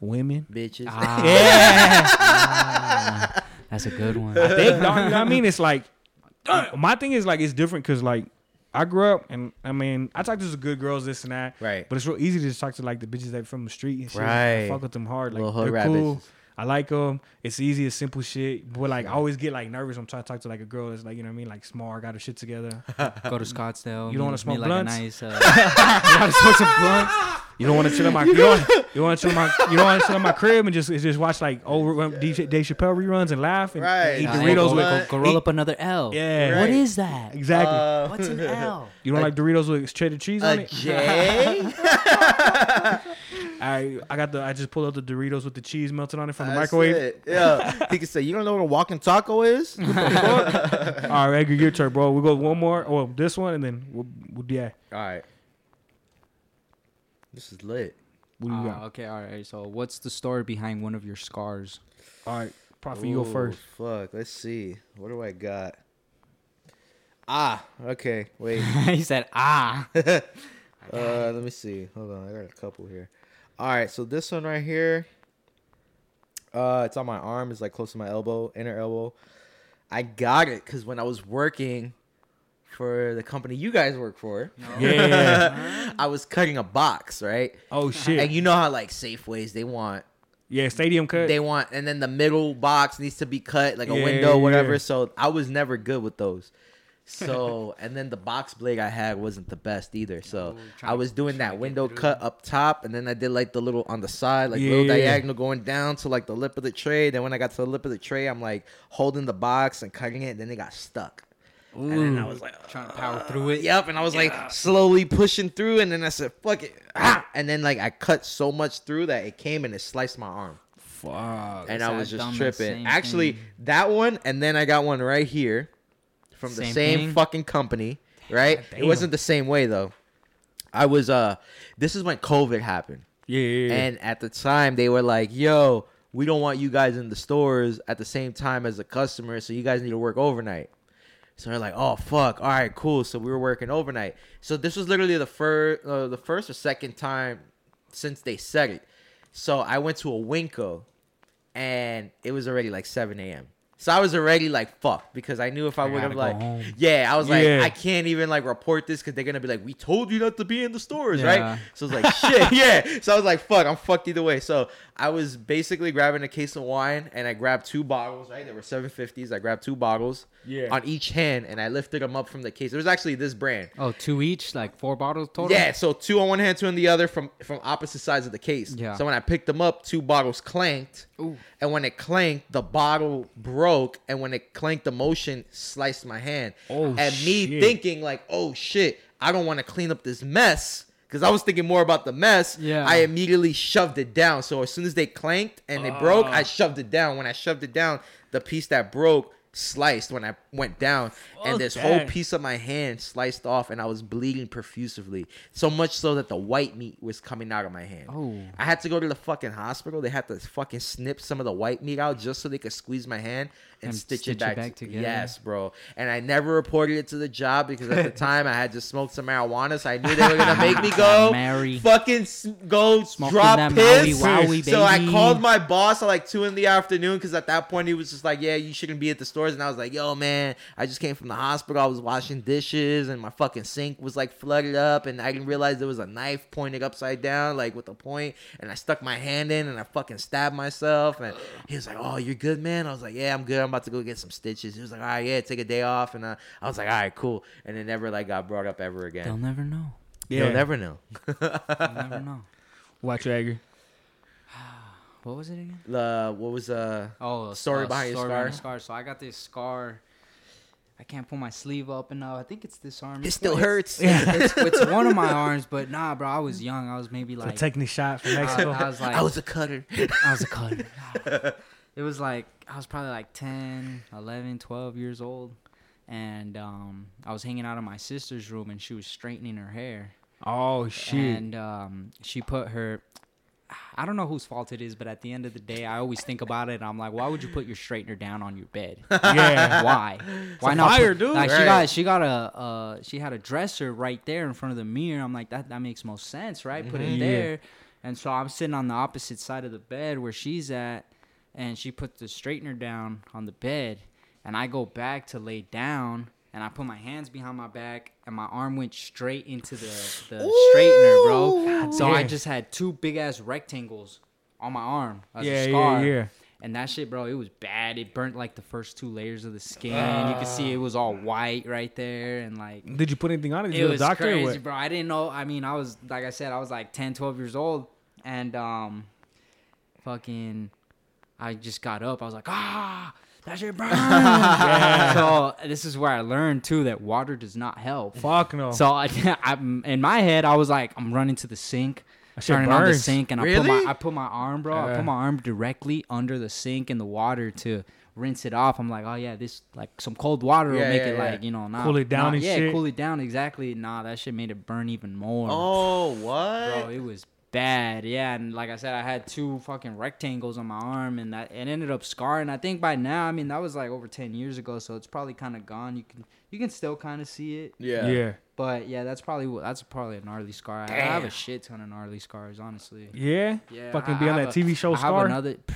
Women. bitches. Ah, Yeah. ah, that's a good one. I think, dog, you know what I mean? It's like my thing is like it's different because like I grew up, and I mean, I talk to some good girls, this and that. Right. But it's real easy to just talk to like the bitches that from the street and shit. Right. I fuck with them hard. Like Little hood they're rat cool. bitches. I like them. It's easy, it's simple shit. But like, I always get like nervous. I'm trying to talk to like a girl that's like, you know what I mean, like smart, got her shit together. Go to Scottsdale. You don't wanna smoke meet like blunts? a nice. Uh, you gotta smoke some blunts. You don't want to chill in my. You don't, you want to chill in my. You don't want to chill in my crib and just just watch like old uh, DJ Dave Chappelle reruns and laugh and, Right. eat nah, Doritos hey, go, with. go, go roll up another L. Yeah. What Right. is that? Exactly. Uh, What's an L? you don't like Doritos with cheddar cheese on a it? J? I I got the I just pulled out the Doritos with the cheese melted on it from the That's microwave. it. Yeah. He could say, "You don't know what a walking taco is?" All right, Edgar, your turn, bro. We'll go one more. Well, this one, and then we'll, we'll yeah. All right. This is lit. What do you Uh, got? okay, all right. So, what's the story behind one of your scars? All right, Prophet, you go Ooh, first. Fuck. Let's see. What do I got? Ah. Okay. Wait. he said, "Ah." Uh, let me see. Hold on, I got a couple here. All right, so this one right here, uh, it's on my arm. It's like close to my elbow, inner elbow. I got it because when I was working for the company you guys work for, Yeah. I was cutting a box, right? oh shit. And you know how like Safeways they want yeah, stadium cut. they want, and then the middle box needs to be cut like a Yeah, window, whatever. yeah. So I was never good with those. So and then the box blade I had wasn't the best either. So I was doing that window cut up top, and then I did like the little on the side, like little Yeah. diagonal going down to like the lip of the tray. Then when I got to the lip of the tray, I'm like holding the box and cutting it. And then it got stuck. And then I was like, Trying to power through it. Yep, and I was like slowly pushing through, and then I said, "Fuck it," ah! and then like I cut so much through that it came and it sliced my arm, Fuck. and I was just tripping. Actually, thing. that one, and then I got one right here from the Same same fucking company, right? It wasn't the same way though. I was uh, this is when COVID happened, Yeah, yeah, yeah. and at the time they were like, "Yo, we don't want you guys in the stores at the same time as the customer, so you guys need to work overnight." So they're like, "Oh fuck, all right, cool." So we were working overnight. So this was literally the first, uh, the first or second time since they said it. So I went to a Winco, and it was already like 7 a.m. So I was already like fucked because I knew if I, I would have like, yeah, I was like, Yeah. I can't even like report this because they're gonna be like, we told you not to be in the stores, Yeah. right? So I was like, shit, yeah. So I was like, fuck, I'm fucked either way. So I was basically grabbing a case of wine and I grabbed two bottles, right? There were 750s. I grabbed two bottles Yeah. on each hand and I lifted them up from the case. It was actually this brand. Oh, two each, like four bottles total. Yeah, so two on one hand, two on the other from from opposite sides of the case. Yeah. So when I picked them up, two bottles clanked. Ooh. And when it clanked, the bottle broke, and when it clanked, the motion sliced my hand. Oh, and me shit. thinking like, oh shit, I don't want to clean up this mess because I was thinking more about the mess. Yeah. I immediately shoved it down. So as soon as they clanked and it broke, Ah. I shoved it down. When I shoved it down, the piece that broke sliced when I went down, and Fuck this whole piece of my hand sliced off, and I was bleeding profusely. So much so that the white meat was coming out of my hand. Oh. I had to go to the fucking hospital. They had to fucking snip some of the white meat out just so they could squeeze my hand and, And stitch, stitch it back, back to- together. Yes, bro. And I never reported it to the job because at the time I had just smoked some marijuana, so I knew they were gonna make me go Mary. fucking go Smoking drop piss. Maui Wowie, So I called my boss at like two in the afternoon because at that point he was just like, "Yeah, you shouldn't be at the stores." And I was like, "Yo, man, I just came from the hospital. I was washing dishes, and my fucking sink was like flooded up, and I didn't realize there was a knife pointed upside down, like with a point, and I stuck my hand in, and I fucking stabbed myself." And he was like, "Oh, you're good, man." I was like, "Yeah, I'm good. I'm about to go get some stitches." He was like, "All right, yeah, take a day off," and uh, I was like, "All right, cool." And it never like got brought up ever again. They'll never know. yeah. You'll never know. They'll never know. Watch your Edgar. What was it again? the what was uh Oh, a Story a behind your scar? behind scar. So I got this scar. I can't pull my sleeve up enough. I think it's this arm. it It's still one- hurts. It's, it's one of my arms, but nah, bro. I was young. I was maybe So like. taking the shot from I, Mexico. I was like. I was a cutter. I was a cutter. it was like I was probably like 10, 11, 12 years old, and um, I was hanging out in my sister's room, and she was straightening her hair, oh shit. and um, she put her. I don't know whose fault it is, but at the end of the day, I always think about it. And I'm like, why would you put your straightener down on your bed? yeah. Why? Why not? fire, put- dude. Like she got, she got a, uh, she had a dresser right there in front of the mirror. I'm like, that that makes most sense, right? Put it Mhm. there. And so I'm sitting on the opposite side of the bed where she's at, and she put the straightener down on the bed, and I go back to lay down, and I put my hands behind my back, and my arm went straight into the the straightener, bro. So I just had two big ass rectangles on my arm as Yeah, a scar. yeah. And that shit, bro, it was bad. It burnt like the first two layers of the skin. you could see it was all white right there, and like Did you put anything on it? Did it was doctor crazy, bro. I didn't know. I mean, I was like I said, I was like 10, 12 years old, and um, fucking, I just got up. I was like, ah, that shit burn. So this is where I learned too that water does not help. Fuck no. So I, I, in my head, I was like, I'm running to the sink, That shit turning on the sink, and I put my I put my arm, bro. I put my arm directly under the sink in the water to rinse it off. I'm like, oh yeah, this like some cold water will make yeah, it yeah. like you know not, Cool it down not- and yeah, shit. cool it down exactly. Nah, that shit made it burn even more. Oh, what? Bro, it was bad. Yeah, and like I said, I had two fucking rectangles on my arm, and that it ended up scarring. I think by now, I mean that was like over ten years ago, so it's probably kind of gone. You can you can still kind of see it, yeah. yeah. but yeah, that's probably what- that's probably a gnarly scar. I, I have a shit ton of gnarly scars, honestly. Yeah. Yeah, Fucking I- be on that a- TV show I have Scar. another.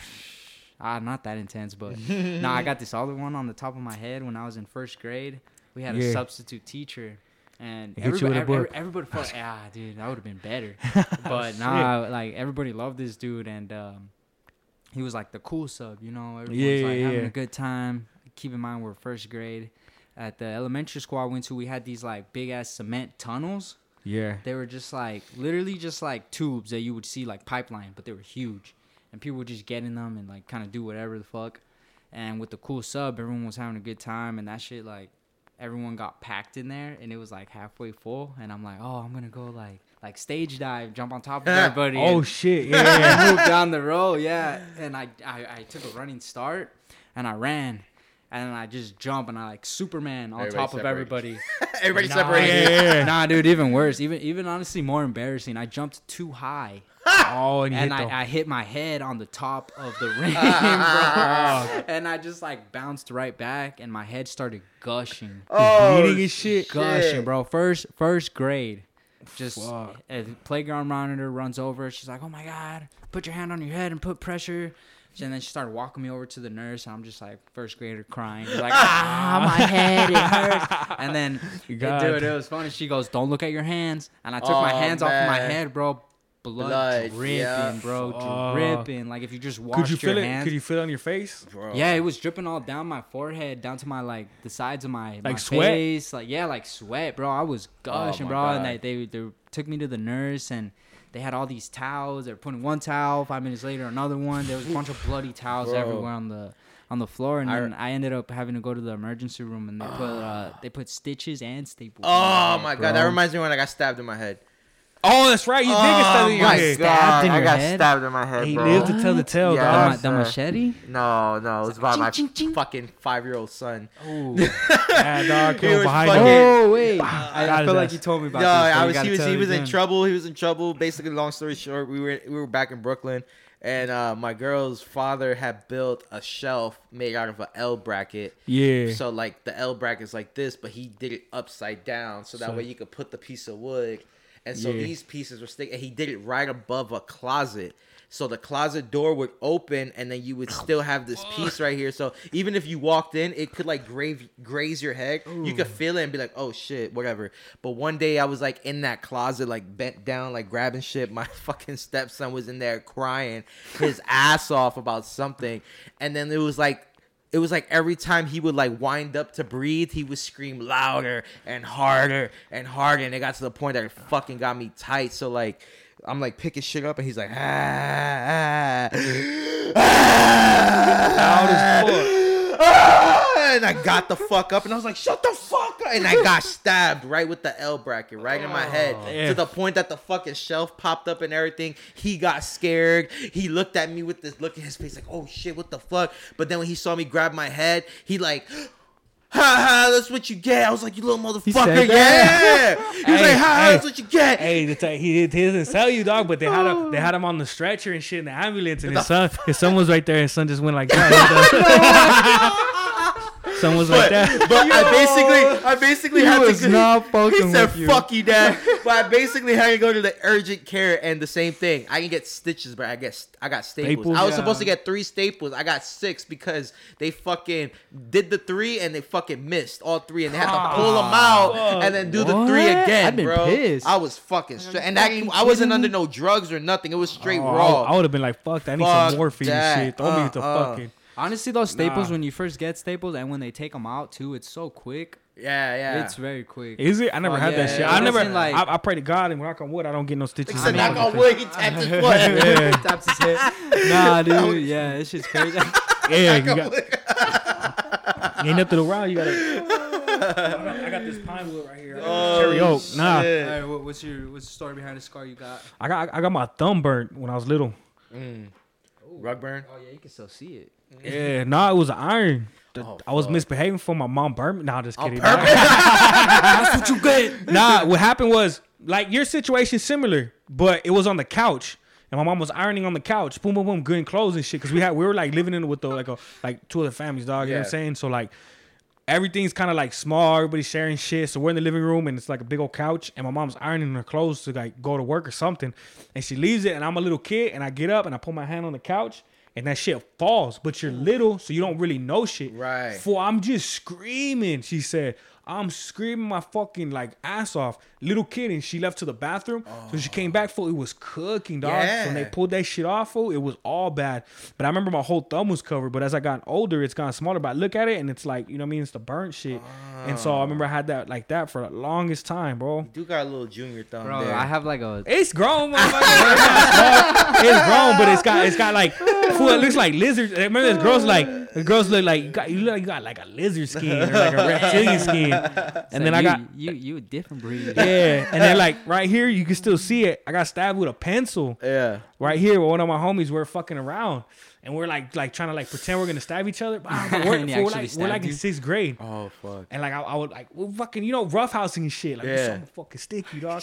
Ah, not that intense, but nah, I got this other one on the top of my head when I was in first grade. We had a substitute teacher, and He hit you everybody, every, everybody felt, ah, dude, that would have been better. Oh, But nah, like everybody loved this dude, and um, he was like the cool sub, you know. Everyone's Yeah, like yeah, having yeah. a good time. Keep in mind we're first grade. At the elementary school I went to, we had these like big ass cement tunnels. Yeah. They were just like literally just like tubes that you would see like pipeline, but they were huge, and people would just get in them and like kind of do whatever the fuck. And with the cool sub, everyone was having a good time, and that shit like everyone got packed in there, and it was like halfway full. And I'm like, oh, I'm gonna go like like stage dive, jump on top of everybody. Oh shit. Yeah. yeah. and moved down the road, yeah. And I, I, I took a running start and I ran. And then I just jump and I like Superman on Everybody top of everybody. Everybody Nah, separated. yeah, yeah. nah, dude, even worse. Even even honestly more embarrassing. I jumped too high. Oh, and And hit I, the. I hit my head on the top of the ring, ah, ah, ah, bro. and I just like bounced right back and my head started gushing. Oh, bleeding and shit. gushing, bro. First first grade. Just Fuck. Eh, a playground monitor runs over. She's like, "Oh my god, put your hand on your head and put pressure." And then she started walking me over to the nurse, and I'm just like first grader crying, She's like, "Ah, my head, it hurts." And then, God. dude, it It was funny. She goes, "Don't look at your hands," and I took my Oh, hands off of my head, bro. Blood, Blood, dripping, yeah. bro, Fuck. dripping. Like if you just washed Could you your feel it? hands. Could you feel it on your face? Bro. Yeah, it was dripping all down my forehead, down to my like the sides of my my Like sweat? face, like yeah, like sweat, bro. I was gushing, my bro. And they, they they took me to the nurse, and they had all these towels. They were putting one towel. Five minutes later, another one. There was a bunch of bloody towels Bro. everywhere on the on the floor, and I- then I ended up having to go to the emergency room, and they put uh they put stitches and staples. Oh my my head, god, that reminds me when I got stabbed in my head. Oh, that's right. You did get stabbed in your my head. God. Stabbed in I your got head? stabbed in my head, He bro. lived to tell the tale, Yeah. The, dog. ma- the sir. machete. No, no, it was about my Ching, ching, ching. fucking five-year-old son. Oh, Yeah, dog. He Came was behind fucking- you. oh wait, I, got I feel like ass. you told me about No, this. but I you was. gotta He was. tell He it was in again. trouble. He was in trouble. Basically, long story short, we were we were back in Brooklyn, and uh, my girl's father had built a shelf made out of an L bracket. Yeah. So like the L bracket's like this, but he did it upside down, so that So- way you could put the piece of wood. And so Yeah. these pieces were sticking. And he did it right above a closet. So the closet door would open, and then you would still have this piece right here. So even if you walked in, it could like grave, graze your head. You could feel it and be like, "Oh shit, whatever." But one day I was like in that closet, like bent down, like grabbing shit. My fucking stepson was in there crying his ass off about something, and then it was like it was like every time he would like wind up to breathe, he would scream louder and harder and harder, and it got to the point that it fucking got me tight. So like, I'm like picking shit up, and he's like, ah, ah, Loud as fuck. Ah, and I got the fuck up, and I was like, shut the fuck up, and I got stabbed right with the L bracket, right in my head, Yeah. to the point that the fucking shelf popped up and everything. He got scared. He looked at me with this look in his face, like, oh shit, what the fuck? But then when he saw me grab my head, he like. Ha ha! That's what you get. I was like, you little motherfucker. Yeah. He was Hey, like, ha! hey. That's what you get. Hey, he, he didn't tell you, dog, but they had him. Oh. They had him on the stretcher and shit in the ambulance, and his son, his son was right there. His son just went like that. Someone's like that. But I basically, I basically He had was to. not he fucking said, with you. "Fuck you, dad." but I basically had to go to the urgent care, and the same thing. I can get stitches, but I guess I got staples. Staples? I was Yeah. supposed to get three staples. I got six because they fucking did the three and they fucking missed all three, and they had to pull them out and then do the three again, I'd been bro. pissed. I was fucking straight, and that, I wasn't under no drugs or nothing. It was straight Oh, raw. I, would have been like, fuck that. I need Fuck some morphine that. and shit. Throw me Uh, into uh. fucking. Honestly, those staples Nah. when you first get staples and when they take them out too, it's so quick. yeah, yeah. It's very quick. Is it? I never Fuck had that yeah. shit. It I never. doesn't, like- I, I pray to God and knock on wood. I don't get no stitches. He in said, "Knock on wood." He tapped his foot. Yeah. Taps his head. Nah, dude. Yeah, it's just crazy. Yeah, you got. ain't nothing around. You gotta. I got this pine wood right here. Oh, Cherry oak. Nah, shit. Alright, what's your what's the story behind the scar you got? I got I got my thumb burnt when I was little. Mm. Rug burn. Oh yeah, you can still see it. Mm-hmm. Yeah, nah, it was iron. The- Oh, I was misbehaving for my mom burnt me. Nah, just On kidding. That's what you get. nah, what happened was like your situation similar, but it was on the couch. And my mom was ironing on the couch, boom, boom, boom, good clothes and shit. Cause we had we were like living in with the like a like two other families, dog. You know what I'm saying? So like everything's kind of like small, everybody's sharing shit. So we're in the living room and it's like a big old couch, and my mom's ironing her clothes to like go to work or something. And she leaves it, and I'm a little kid, and I get up and I put my hand on the couch, and that shit falls. But you're little, so you don't really know shit. Right. For I'm just screaming. She said, I'm screaming my fucking like ass off. Little kid, and she left to the bathroom. So she came back, full. It was cooking, dog. So when they pulled that shit off, fool, it was all bad. But I remember my whole thumb was covered. But as I got older, it's gotten smaller. But I look at it, and it's like, you know what I mean? It's the burnt shit. And so I remember I had that like that for the longest time, bro. You do got a little junior thumb Bro, there. I have like a It's grown, motherfucker. it's, not small. It's grown, but it's got it's got like fool, it looks like lizard. Remember this girls like the girls look like you got you look like you got like a lizard skin or like a reptilian skin. And then I got you you a different breed. yeah, and then like right here you can still see it. I got stabbed with a pencil yeah. right here. With one of my homies, we're fucking around. And we're like, like trying to like pretend we're gonna stab each other. But we're, And we're like, we're like in sixth grade. Oh fuck. And like I, I would like well, fucking you know roughhousing and shit. Like Yeah. yeah. I'm fucking sticky, you dog.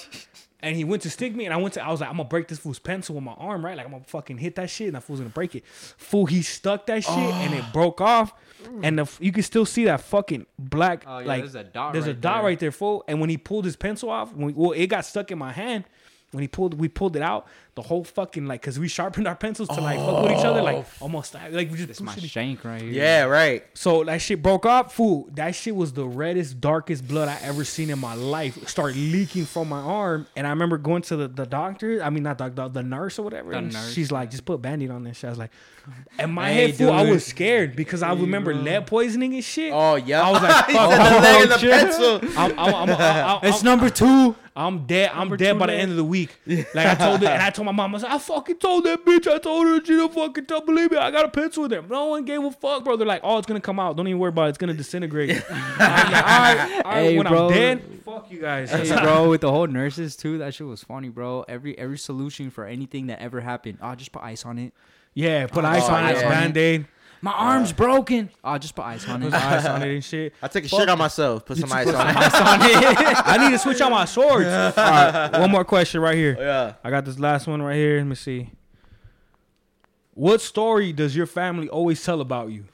And he went to stick me, and I went to I was like I'm gonna break this fool's pencil with my arm, right? Like I'm gonna fucking hit that shit, and that fool's gonna break it. Fool, he stuck that shit, and it oh. broke off, and the, you can still see that fucking black Oh, yeah, like there's a dot There's a right dot there. right there, fool. And when he pulled his pencil off, when we, well, it got stuck in my hand. When he pulled, we pulled it out. The whole fucking like, cause we sharpened our pencils to like fuck with each other, like oh. almost like we just It's my shank right here. Yeah, right. so that shit broke up, fool. That shit was the reddest, darkest blood I ever seen in my life. It started leaking from my arm, and I remember going to the, the doctor. I mean, not doctor, the nurse or whatever. The and nurse, she's like, just put band-aid on this shit. I was like, in my Hey, head, fool, I was scared because I remember lead poisoning and shit. Oh yeah. I was like, fuck, said I'm the leg and the shit. pencil. I'm, I'm, I'm, I'm, I'm, It's number two. I'm dead. I'm Number dead two by the end of the week. Like I told it, and I told my mom, I was like, I fucking told that bitch. I told her she don't fucking don't believe me. I got a pencil with them. No one gave a fuck, bro. They're like, oh, it's gonna come out. Don't even worry about it. It's gonna disintegrate. Like, all right, all right. Hey, when bro. I'm dead, fuck you guys. Hey, bro, with the whole nurses too, that shit was funny, bro. Every every solution for anything that ever happened, oh, just put ice on it. yeah, put Oh, ice on it. yeah. Band aid. My arm's uh, broken. Oh, just put ice on it. Put it. ice on it and shit. I take a shit on myself. Put some ice on it. I need to switch out my swords. All right, one more question right here. Oh, yeah. I got this last one right here. Let me see. What story does your family always tell about you?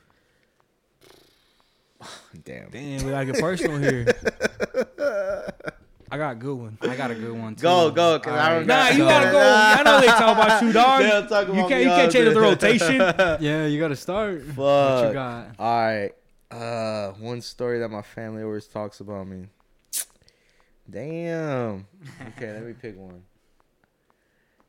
Damn. Damn, we gotta get personal here. I got a good one. I got a good one too. Go, go, 'cause I don't Nah, you gotta go. I know they talk about you, dog. They'll talk You can't, me you can't change the rotation. Yeah, you gotta start. Fuck. What you got? All right. Uh, one story that my family always talks about me. Damn. Okay, let me pick one.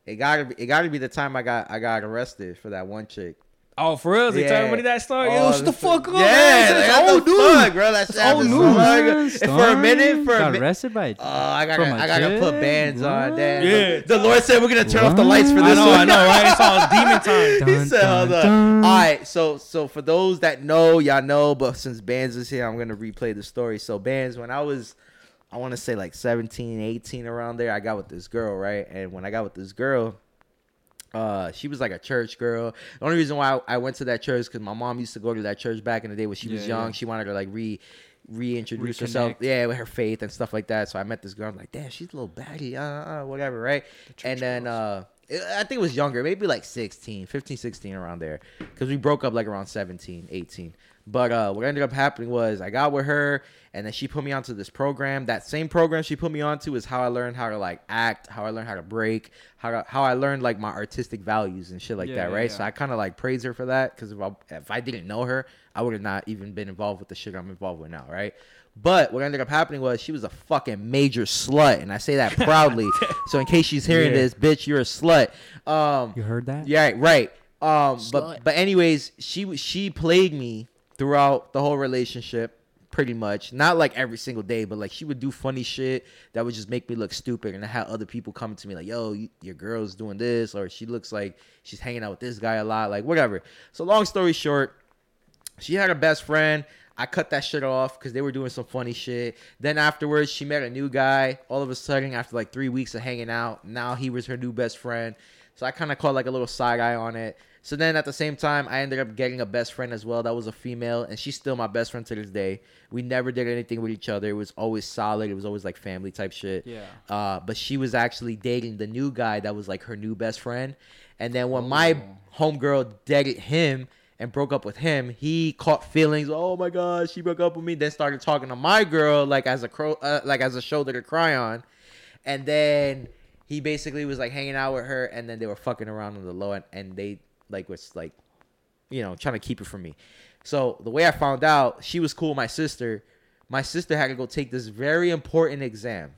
It gotta be. It gotta be the time I got I got arrested for that one chick. Oh, for real? They tell Yeah. everybody that story? Oh, Yo, shut the fuck up, Yeah, man. like, It's old the news. fuck, bro. That's old news. so long And for a minute, for a got minute. arrested by. Oh, I got From I a gotta put chick? bands on. What? Damn. Yeah. The Lord said we're gonna turn off the lights for What? this I know, one. I know, right? It's all demon time. he Dun, said, dun, hold up. dun. All right, so so for those that know, y'all know, but since Bands is here, I'm gonna replay the story. So Bands, when I was, I want to say like 17, 18 around there, I got with this girl, right? And when I got with this girl, uh, she was like a church girl. The only reason why I went to that church because my mom used to go to that church back in the day when she was Yeah, young. yeah. She wanted to like re reintroduce herself, yeah, with her faith and stuff like that. So I met this girl. I'm like, damn, she's a little baggy uh, uh, whatever, right? And then uh, I think it was younger, maybe like 16, 15, 16 around there, because we broke up like around 17, 18. But uh, what ended up happening was I got with her, and then she put me onto this program. That same program she put me onto is how I learned how to like act, how I learned how to break, how to, how I learned like my artistic values and shit like Yeah, that, right? yeah. So I kind of like praise her for that because if I if I didn't know her, I would have not even been involved with the shit I'm involved with now, right? But what ended up happening was she was a fucking major slut, and I say that proudly. so in case she's hearing Yeah. this, bitch, you're a slut. Um, You heard that? yeah, right. Um, Slut. but but anyways, she she played me throughout the whole relationship, pretty much. Not like every single day, but like she would do funny shit that would just make me look stupid, and I had other people coming to me like, "Yo, you, your girl's doing this," or she looks like she's hanging out with this guy a lot, like whatever. So long story short, she had a best friend. I cut that shit off because they were doing some funny shit. Then afterwards, she met a new guy. All of a sudden, after like three weeks of hanging out, now he was her new best friend. So I kind of caught like a little side eye on it. So then at the same time, I ended up getting a best friend as well. That was a female, and she's still my best friend to this day. We never did anything with each other. It was always solid. It was always like family type shit. Yeah. Uh, but she was actually dating the new guy that was like her new best friend. And then when my homegirl dated him and broke up with him, he caught feelings. Oh my god, she broke up with me. Then started talking to my girl like as a crow, uh, like as a shoulder to cry on. And then he basically was like hanging out with her, and then they were fucking around on the low, and, and they like was like, you know, trying to keep it from me. So the way I found out, she was cool. with My sister, my sister had to go take this very important exam.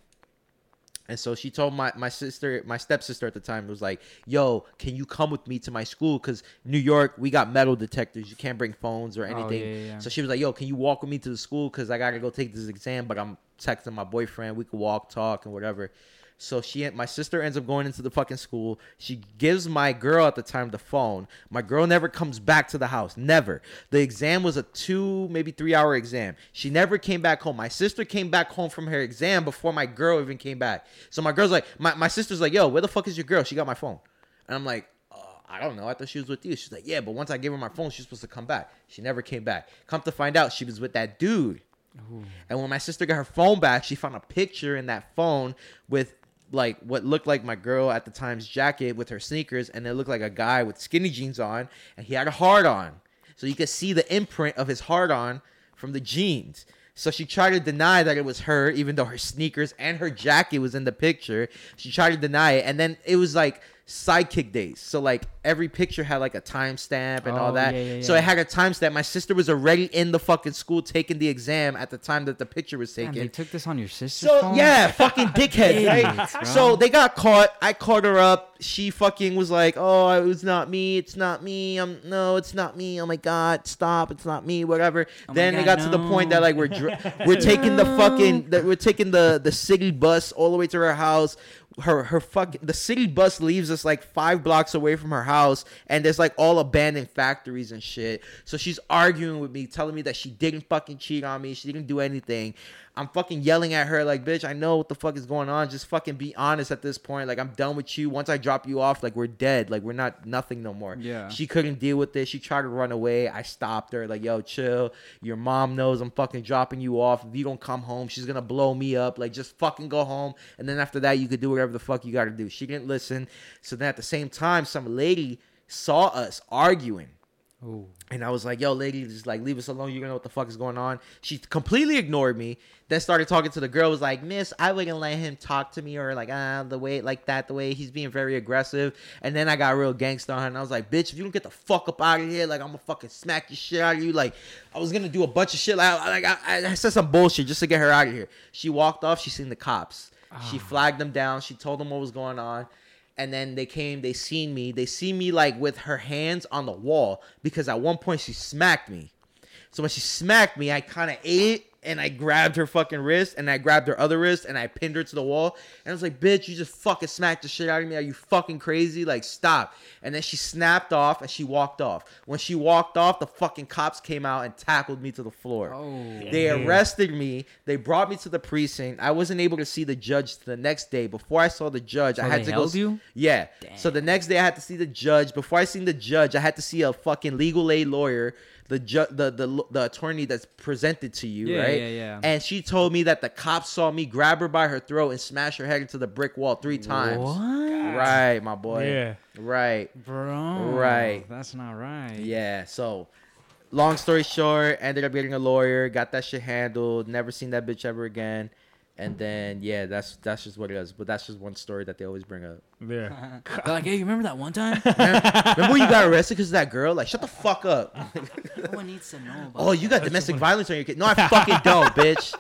And so she told my, my sister, my stepsister at the time, was like, "Yo, can you come with me to my school? Cause New York, we got metal detectors. You can't bring phones or Oh, anything." yeah, yeah, yeah. So she was like, "Yo, can you walk with me to the school? Cause I gotta go take this exam, but I'm texting my boyfriend. We could walk, talk, and whatever." So she, and my sister, ends up going into the fucking school. She gives my girl at the time the phone. My girl never comes back to the house. Never. The exam was a two, maybe three hour exam. She never came back home. My sister came back home from her exam before my girl even came back. So my girl's like, my, my sister's like, yo, where the fuck is your girl? She got my phone. And I'm like, uh, I don't know. I thought she was with you. She's like, yeah, but once I gave her my phone, she's supposed to come back. She never came back. Come to find out, she was with that dude. And when my sister got her phone back, she found a picture in that phone with like what looked like my girl at the time's jacket with her sneakers, and it looked like a guy with skinny jeans on, and he had a heart on. So you could see the imprint of his heart on from the jeans. So she tried to deny that it was her, even though her sneakers and her jacket was in the picture. She tried to deny it, and then it was like sidekick days. So like every picture had like a timestamp and all Oh, that. yeah, yeah, So yeah. it had a timestamp. My sister was already in the fucking school taking the exam at the time that the picture was taken. they took this on your sister's So phone? yeah, fucking dickhead, right? So they got caught. I caught her up. She fucking was like, "Oh, it was not me. It's not me. I'm no, it's not me. Oh my god, stop! It's not me. Whatever." Oh my then it God, got to the point that like we're dr- we're taking the fucking that we're taking the the city bus all the way to her house. Her her fucking the city bus leaves us like five blocks away from her house, and there's like all abandoned factories and shit. So she's arguing with me, telling me that she didn't fucking cheat on me. She didn't do anything. I'm fucking yelling at her like, bitch, I know what the fuck is going on. Just fucking be honest at this point. Like, I'm done with you. Once I drop you off, like, we're dead. Like, we're not nothing no more. Yeah. She couldn't deal with this. She tried to run away. I stopped her. Like, yo, chill. Your mom knows I'm fucking dropping you off. If you don't come home, she's gonna blow me up. Like, just fucking go home. And then after that, you could do whatever the fuck you gotta do. She didn't listen. So then at the same time, some lady saw us arguing. Ooh. And I was like, yo, lady, just like leave us alone. You don't know what the fuck is going on. She completely ignored me. Then started talking to the girl, was like, Miss, I wouldn't let him talk to me or like ah the way like that, the way he's being very aggressive. And then I got real gangster on her and I was like, bitch, if you don't get the fuck up out of here, like I'm gonna fucking smack your shit out of you. Like I was gonna do a bunch of shit. Like, I- like I, I said some bullshit just to get her out of here. She walked off, she seen the cops. She flagged them down, she told them what was going on and then they came they seen me. They see me like with her hands on the wall because at one point she smacked me. So when she smacked me i kind of ate and i grabbed her fucking wrist and i grabbed her other wrist and i pinned her to the wall and i was like bitch you just fucking smacked the shit out of me are you fucking crazy like stop and then she snapped off and she walked off when she walked off the fucking cops came out and tackled me to the floor Oh. they arrested me. They brought me to the precinct. I wasn't able to see the judge the next day. Before I saw the judge, I had to go. you? Yeah. So the next day, I had to see the judge. Before I seen the judge, I had to see a fucking legal aid lawyer, the ju- the the the attorney that's presented to you, Yeah, right? yeah, yeah. And she told me that the cops saw me grab her by her throat and smash her head into the brick wall three times. What? Right, my boy. Yeah. Right. Bro. Right. That's not right. Yeah. So long story short, ended up getting a lawyer, got that shit handled, never seen that bitch ever again. And then yeah, that's that's just what it is. But that's just one story that they always bring up. Yeah. They're like, hey, you remember that one time? Remember when you got arrested because of that girl? Like, shut the fuck up. no one needs to know about Oh, you got domestic violence on your kid. No, I fucking don't, bitch.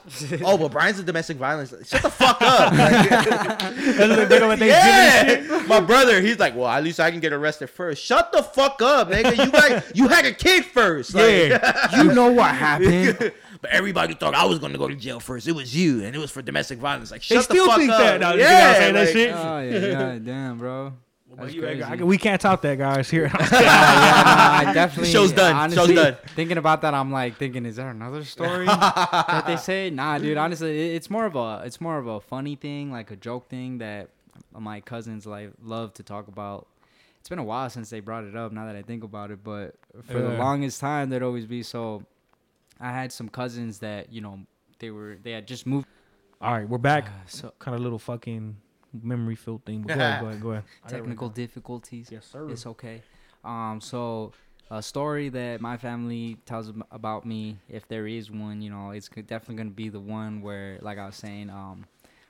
Oh, but Brian's a domestic violence. Shut the fuck up. Like, yeah, my brother. He's like, well, at least I can get arrested first. Shut the fuck up, nigga. You got you had a kid first. Like, Yeah. you know what happened. But everybody thought I was gonna go to jail first. It was you, and it was for domestic violence. Like, They shut still the fuck think up. that. No, yeah, yeah, say that shit. Uh, oh yeah, yeah, damn, bro. That's you- crazy. I- we can't top that, guys. Here. yeah, yeah, no, I definitely. Show's done. Honestly, Show's done. Thinking about that, I'm like thinking, is there another story that they say? Nah, dude. Honestly, it's more of a it's more of a funny thing, like a joke thing that my cousins like love to talk about. It's been a while since they brought it up. Now that I think about it, but for the longest time, there'd always be so. I had some cousins that you know they were they had just moved. All right, we're back. Uh, so kind of little fucking memory filled thing. But go ahead, go ahead, go ahead. technical difficulties. Yes, sir. It's okay. Um, so a story that my family tells about me, if there is one, you know, it's definitely gonna be the one where, like I was saying, um,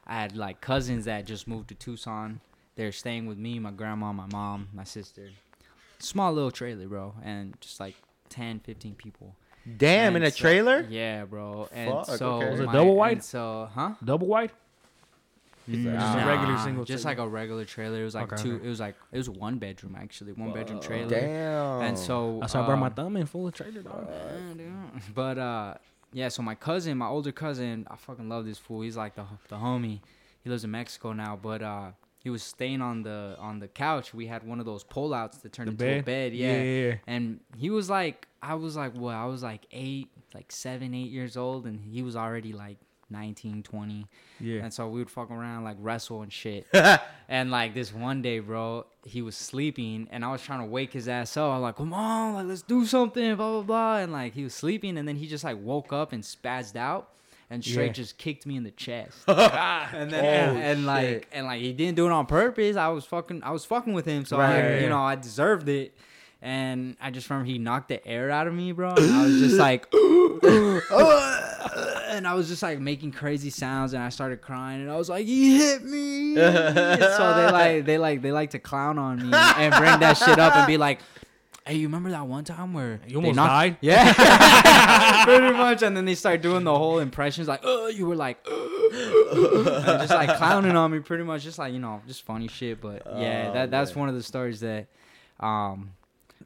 I had like cousins that just moved to Tucson. They're staying with me, my grandma, my mom, my sister. Small little trailer, bro, and just like 10, 15 people. Damn, in a so- trailer. Yeah, bro. And Fuck, so okay. Was it my- double wide? So, huh? Double wide. Just a regular single Just trailer? like a regular trailer. It was like Okay, two. okay. It was like it was one bedroom actually, one bedroom trailer. Damn. And so That's why I brought my um, thumb in full of trailer, dog. yeah. But uh, yeah. So my cousin, my older cousin, I fucking love this fool. He's like the the homie. He lives in Mexico now, but uh, he was staying on the on the couch. We had one of those pullouts that turned The into a bed? bed. Yeah. Yeah, yeah. And he was like, I was like, well, I was like eight, like seven, eight years old, and he was already like 19, 20. Yeah. And so we would fuck around, like wrestle and shit. and like this one day, bro, he was sleeping and I was trying to wake his ass up. I'm like, come on, like let's do something, blah blah blah. And like he was sleeping and then he just like woke up and spazzed out and straight Yeah. just kicked me in the chest. and then Oh, and like and like he didn't do it on purpose. I was fucking I was fucking with him, so I, Right. you know I deserved it. And I just remember he knocked the air out of me, bro. And I was just like, and I was just like making crazy sounds, and I started crying, and I was like, "He hit me!" So they like, they like, they like to clown on me and bring that shit up and be like, "Hey, you remember that one time where You they almost knocked-" died? Yeah, pretty much. And then they start doing the whole impressions, like, "Oh, you were like." and just like clowning on me, pretty much, just like you know, just funny shit. But yeah, Oh, that that's man. one of the stories that, um,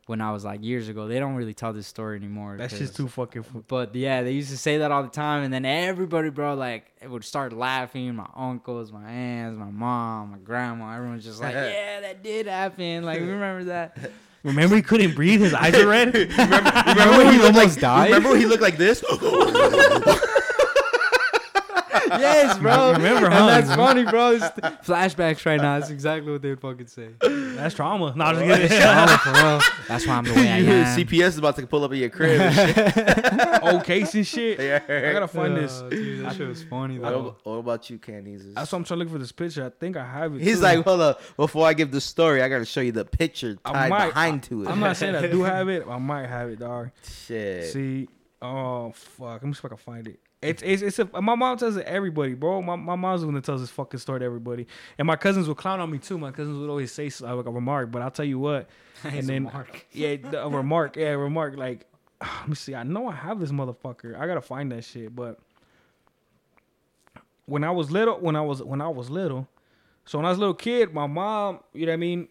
when I was like years ago, they don't really tell this story anymore. That's just too fucking. Fu- but yeah, they used to say that all the time, and then everybody, bro, like it would start laughing. My uncles, my aunts, my mom, my grandma, everyone's just like, "Yeah, that did happen." Like, remember that? Remember he couldn't breathe. His eyes are red. remember, remember when he looked like almost died? Remember when he looked like this? yes, bro. remember, and huh? that's funny, bro. It's flashbacks right now. That's exactly what they would fucking say. That's trauma. No, I'm just kidding. For real. That's why I'm the way I You- am. CPS is about to pull up at your crib. and shit. Old case and shit. Yeah. I gotta find this. Dude, that shit was funny What, though. ab- what about you, Candies? That's why I'm trying to look for this picture. I think I have it. He's too. like, hold up. Before I give the story, I gotta show you the picture I tied might- behind to it. I'm not saying I do have it. I might have it, dog. Shit. See, oh fuck, let me see if I can find it. It's it's it's a, my mom tells it everybody, bro. My my mom's the one that tells this fucking story to everybody, and my cousins would clown on me too. My cousins would always say like a remark, but I'll tell you what. and then yeah, a remark, yeah, a remark. Like, let me see. I know I have this motherfucker. I gotta find that shit. But when I was little, when I was when I was little, so when I was a little kid, my mom, you know what I mean,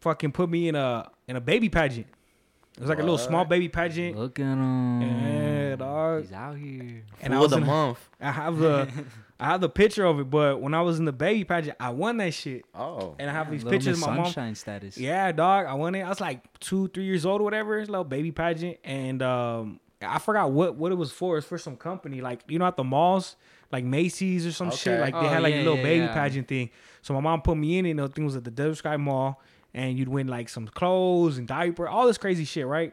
fucking put me in a in a baby pageant. It was like a little small baby pageant. Look at him. Yeah, dog. He's out here. And I Fool of was the in, month. I have the I have the picture of it, but when I was in the baby pageant, I won that shit. Oh. And I have these pictures Miss of my mom. Sunshine status. Yeah, dog. I won it. I was like two, three years old or whatever. It's a little baby pageant. And um I forgot what what it was for. It's for some company. Like, you know, at the malls, like Macy's or some shit. Okay. Like they Oh, had like yeah, a little yeah, baby yeah. pageant thing. So my mom put me in it. And The thing was at the Desert Sky Mall. And you'd win like some clothes and diaper, all this crazy shit, right?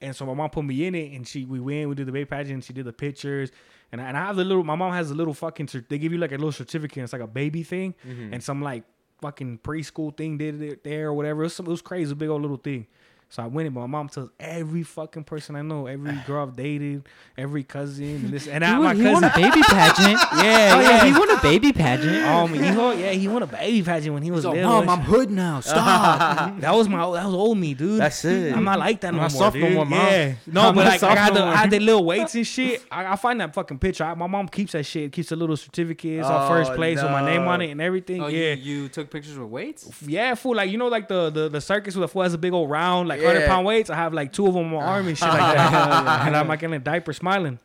And so my mom put me in it, and she we win, we did the baby pageant, she did the pictures, and I, and I have the little. My mom has a little fucking. They give you like a little certificate. It's like a baby thing, mm-hmm. and some like fucking preschool thing did it there or whatever. It was, some, it was crazy, a big old little thing. So I went in, but my mom tells every fucking person I know, every girl I've dated, every cousin, and this and He, that. won, My he won a cousin, baby pageant. yeah, oh yeah, yeah. he won a baby pageant. Um, he won, yeah, he won a baby pageant when he was So, little. mom, I'm hood now. Stop. that was my that was old me, dude. That's it. I'm not like that no Not more, soft no more, Mom. Yeah, no, I'm but not like I had no the. I had the little weights and shit. I, I find that fucking picture. I, my mom keeps that shit. Keeps the little certificates on Oh, first place with my name on it and everything. oh, yeah, you, you took pictures with weights? yeah, fool. Like you know, like the the, the circus with the fool has a big old round, like hundred Yeah. pound weights. I have like two of them on my arm and shit like that. and I'm like in a diaper smiling.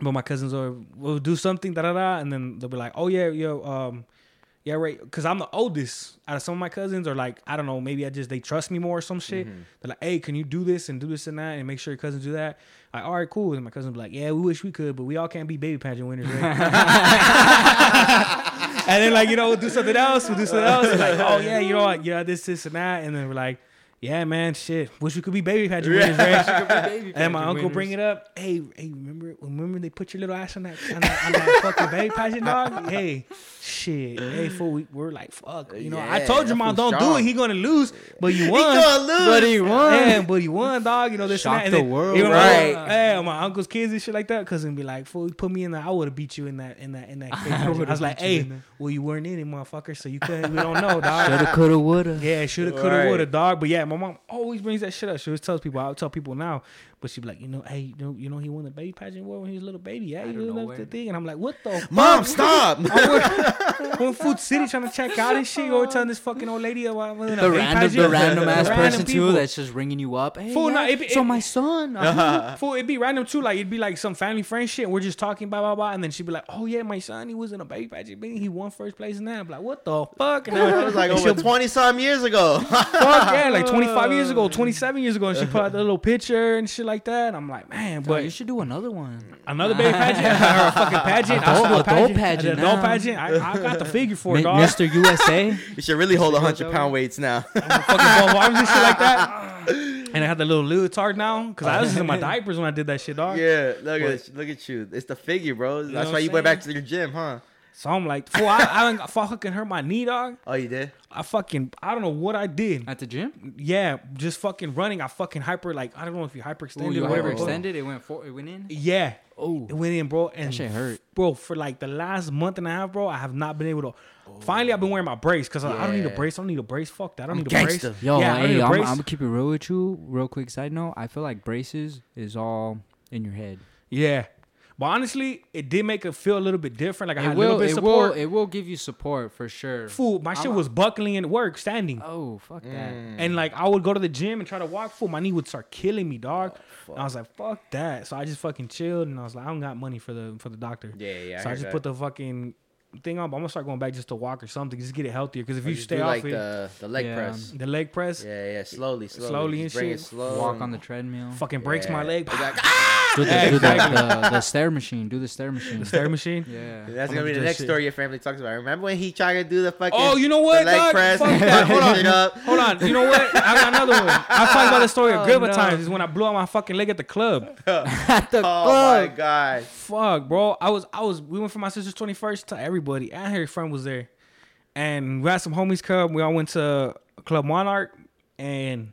But my cousins are will do something da da da, and then they'll be like, "Oh yeah, yo, um, yeah, right." Because I'm the oldest out of some of my cousins, or like I don't know, maybe I just they trust me more or some shit. They're like, "Hey, can you do this and do this and that, and make sure your cousins do that?" Like, all right, cool. And my cousins be like, "Yeah, we wish we could, but we all can't be baby pageant winners, right?" and then like you know, we'll do something else. We'll do something else. Like, oh yeah, you know what? Yeah, this, this, and that. And then we're like, yeah, man, shit. Wish we could be baby pageant winners, right? And my uncle bring it up. Hey, hey, remember remember they put your little ass on that on that, on that fucking baby pageant dog? Hey, shit. Hey, fool, we, we're like, fuck. You know, I told your mom don't do it. He gonna lose, but you won. He gonna lose. But he won. Yeah, but he won, dog. You know this Shock and that. And the world, you know, right. Yeah, my uncle's kids and shit like that. Cousin be like, "Fool, put me in there. I would have beat you in that, in that, in that." cage." I, was like, "Hey, well, you weren't in it, motherfucker, so you couldn't. We don't know, dog." Shoulda, coulda, woulda. Yeah, shoulda, coulda, Right. woulda, dog. But yeah, my mom always brings that shit up. She always tells people. I'll tell people now, but she'd be like, you know, hey, you know, you know, he won the baby pageant award when he was a little baby. Yeah, he really loved the thing, and I'm like, what the fuck? Mom, fuck? stop. I'm in Food City trying to check out and shit. Or telling this fucking old lady about I a The random, pageant. the random ass person people. too that's just ringing you up. Hey, Fool, yeah, no, it be- so my son. uh, Fool, it'd be random too. Like it'd be like some family friend shit. We're just talking blah blah blah, and then she'd be like, "Oh yeah, my son, he was in a baby pageant. He won first place in that." I'm like, "What the fuck?" And That was like over 20 some years ago. fuck yeah, like 25 years ago, 27 years ago, and she put out the little picture and shit like that. And I'm like, man, but but you should do another one. another baby pageant or a fucking pageant, I should do a Adult- adult pageant, pageant an adult pageant. I, I got the figure for it, Mi- dog. Mr. USA. you should really hold a 100 pound pound weights now. fucking ball arms and shit like that. And I had the little leotard now because I was in my diapers when I did that shit, dog. yeah, look But- at look at you. It's the figure, bro. That's know why you I'm went back to your gym, huh? So I'm like, fool, I, I, done- I fucking hurt my knee, dog. Oh, you did? I fucking, I don't know what I did. At the gym? Yeah, just fucking running. I fucking hyper, like, I don't know if you hyperextended Ooh, you or whatever. but- overextended. It went for, it went in. Yeah. Oh, It went in, bro. And shit hurt. Bro, for like the last month and a half, bro, I have not been able to. Finally, I've been wearing my brace because I, I don't need a brace. I don't need a brace. Fuck that. I don't I'm need a gangsta. brace. yo, yeah, I don't need hey, a I'm, I'm gonna keep it real with you. Real quick side note: I feel like braces is all in your head. yeah. But honestly, it did make it feel a little bit different. Like I had It a little bit it of will, support. it will give you support for sure. Fool, my shit I'm- was buckling at work, standing. Oh, fuck that. Mm. And like I would go to the gym and try to walk, fool, my knee would start killing me, dog. Oh, and I was like, fuck that. So I just fucking chilled and I was like, I don't got money for the for the doctor. Yeah, yeah. so I heard just that. put the fucking thing on. But I'm gonna start going back just to walk or something, just get it healthier. Because if Or you stay do off like it, the the leg Yeah. press. the leg press Yeah, yeah, slowly, slowly, Slowly and bring shit. Slow. Walk on the treadmill. fucking breaks my leg. Ah! Do the, do the, the, the stair machine. Do the stair machine. the stair machine. Yeah. That's I'm gonna be the next shit. story your family talks about. Remember when he tried to do the fucking Oh, you know what, the leg dog? press, Fuck that. Hold on. up. Hold on, you know what? I got another one. I've talked about the story a oh, good Oh, no. times. Is when I blew out my fucking leg at the club. Oh, at the Oh my god. Fuck, bro. I was, I was. We went for my sister's twenty first to everybody, and her friend was there, and we had some homies come. We all went to Club Monarch, and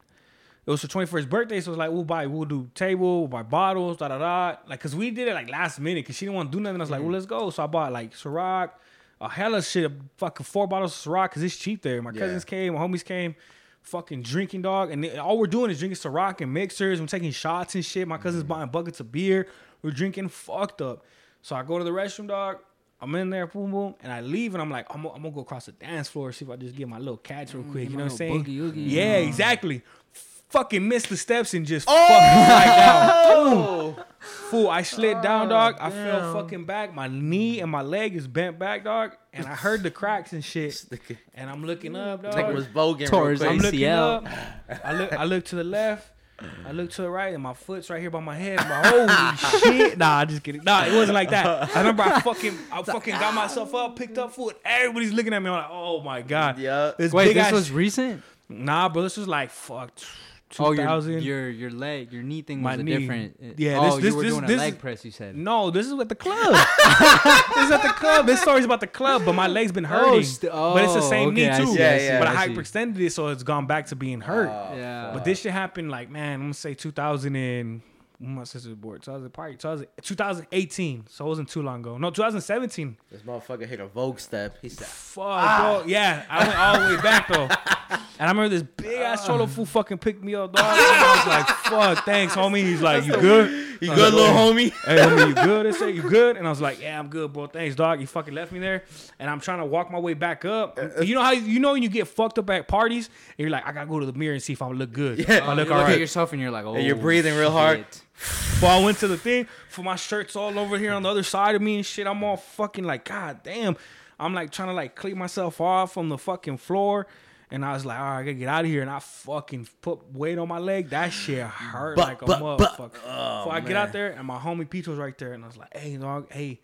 it was her twenty first birthday. So it was like, we'll buy, we'll do table, we'll buy bottles, da da da. Like, cause we did it like last minute, cause she didn't want to do nothing. I was like, well, mm. let's go. So I bought like Ciroc, a hella shit, fucking four bottles of Ciroc, cause it's cheap there. My Yeah. cousins came, my homies came. Fucking drinking dog, and they- all we're doing is drinking Ciroc and mixers. We're taking shots and shit. My cousin's mm. buying buckets of beer. We're drinking fucked up. So I go to the restroom, dog. I'm in there, boom, boom, and I leave, and I'm like, I'm, gonna- I'm gonna go across the dance floor, see if I just get my little catch real mm, quick. get You know what I'm saying? boogie oogie, yeah, you know. exactly. Fucking missed the steps and just fucking slide down. Oh, Fool, I slid down, Oh, dog. I fell fucking back. My knee and my leg is bent back, dog. And I heard the cracks and shit. And I'm looking up, dog. like it was voguing real Towards. I'm looking up. I look. I look to the left. I look to the right, and my foot's right here by my head. I'm like, holy shit! Nah, I just kidding. Nah, it wasn't like that. I remember I fucking, I fucking got myself up, picked up foot. Everybody's looking at me. I'm like, oh my god. Yeah. This Wait, this ass- was recent. Nah, bro. This was like fuck, Oh, your, your your leg, your knee thing My was a knee. different. Eh, yeah, Oh, this- you this- were this- doing a leg is- press. You said. No, this is at the club. this is at the club. This story's about the club, but my leg's been oh, hurting. st- but it's the oh, same okay, knee I too. see, I see, but I I hyperextended it, so it's gone back to being hurt. Oh, Yeah. But this shit happened like man, I'm gonna say 2000 and when my sister's born. 2000 probably 2000, 2018. So it wasn't too long ago. No, 2017. This motherfucker hit a Vogue step. He said, Fuck, bro. Ah. Yeah, I went all the way back though. And I remember this big ass cholo ah. fool fucking picked me up, dog. And I was like, fuck, thanks, homie. He's like, you good? "You good, little oh. homie?" hey homie, you good? They say you good, and I was like, yeah, I'm good, bro. Thanks, dog. You fucking left me there, and I'm trying to walk my way back up. Uh, uh. You know how you know when you get fucked up at parties, and you're like, I gotta go to the mirror and see if I look good. If I Oh, you look look all at yourself and you're like, oh, you're breathing real oh, hard. shit. So I went to the thing for my shirts all over here on the other side of me and shit. I'm all fucking like, god damn. I'm like trying to like clean myself off from the fucking floor. And I was like, all right, I gotta get out of here. And I fucking put weight on my leg. That shit hurt But- like a but- but- motherfucker. oh, so I get out there and my homie Pete was right there. And I was like, hey, dog, hey,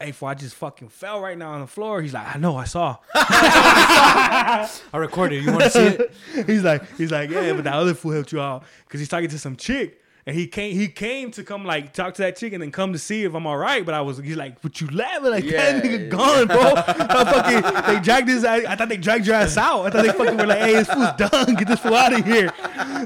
hey, for I just fucking fell right now on the floor. He's like, I know, I saw. I recorded. You want to see it? he's like, he's like, yeah, but that other fool helped you out because he's talking to some chick. And he came, he came to come like talk to that chick and then come to see if I'm all right. But I was, he's like, but you laughing like Yeah, that nigga yeah. gone, bro. I fucking, they dragged his, ass, I thought they dragged your ass out. I thought they fucking were like, hey, this fool's done, get this fool out of here.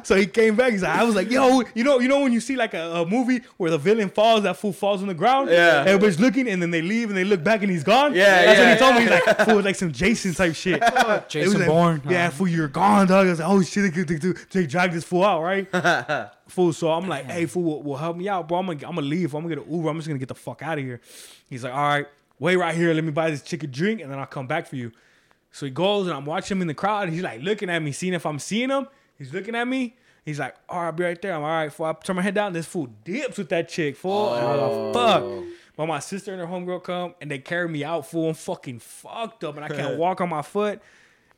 So he came back. He's like, I was like, yo, you know, you know when you see like a, a movie where the villain falls, that fool falls on the ground. Yeah. everybody's looking and then they leave and they look back and he's gone. Yeah, that's yeah, what he told me. He's like, fool, like some Jason type shit. Jason like, Bourne. Yeah, fool, you're gone, dog. I was like, oh shit, they, they, they, they dragged this fool out, right? fool, so I'm like, hey, fool, will, help me out, bro. I'm gonna, I'm gonna leave. I'm gonna get an Uber. I'm just gonna get the fuck out of here. He's like, all right, wait right here. Let me buy this chick a drink, and then I'll come back for you. So he goes, and I'm watching him in the crowd. He's like looking at me, seeing if I'm seeing him. He's looking at me. He's like, all right, I'll be right there. I'm all right. Fool, I turn my head down. This fool dips with that chick, fool. Oh. Like, fuck. But my sister and her homegirl come and they carry me out, fool. I'm fucking fucked up and I can't walk on my foot.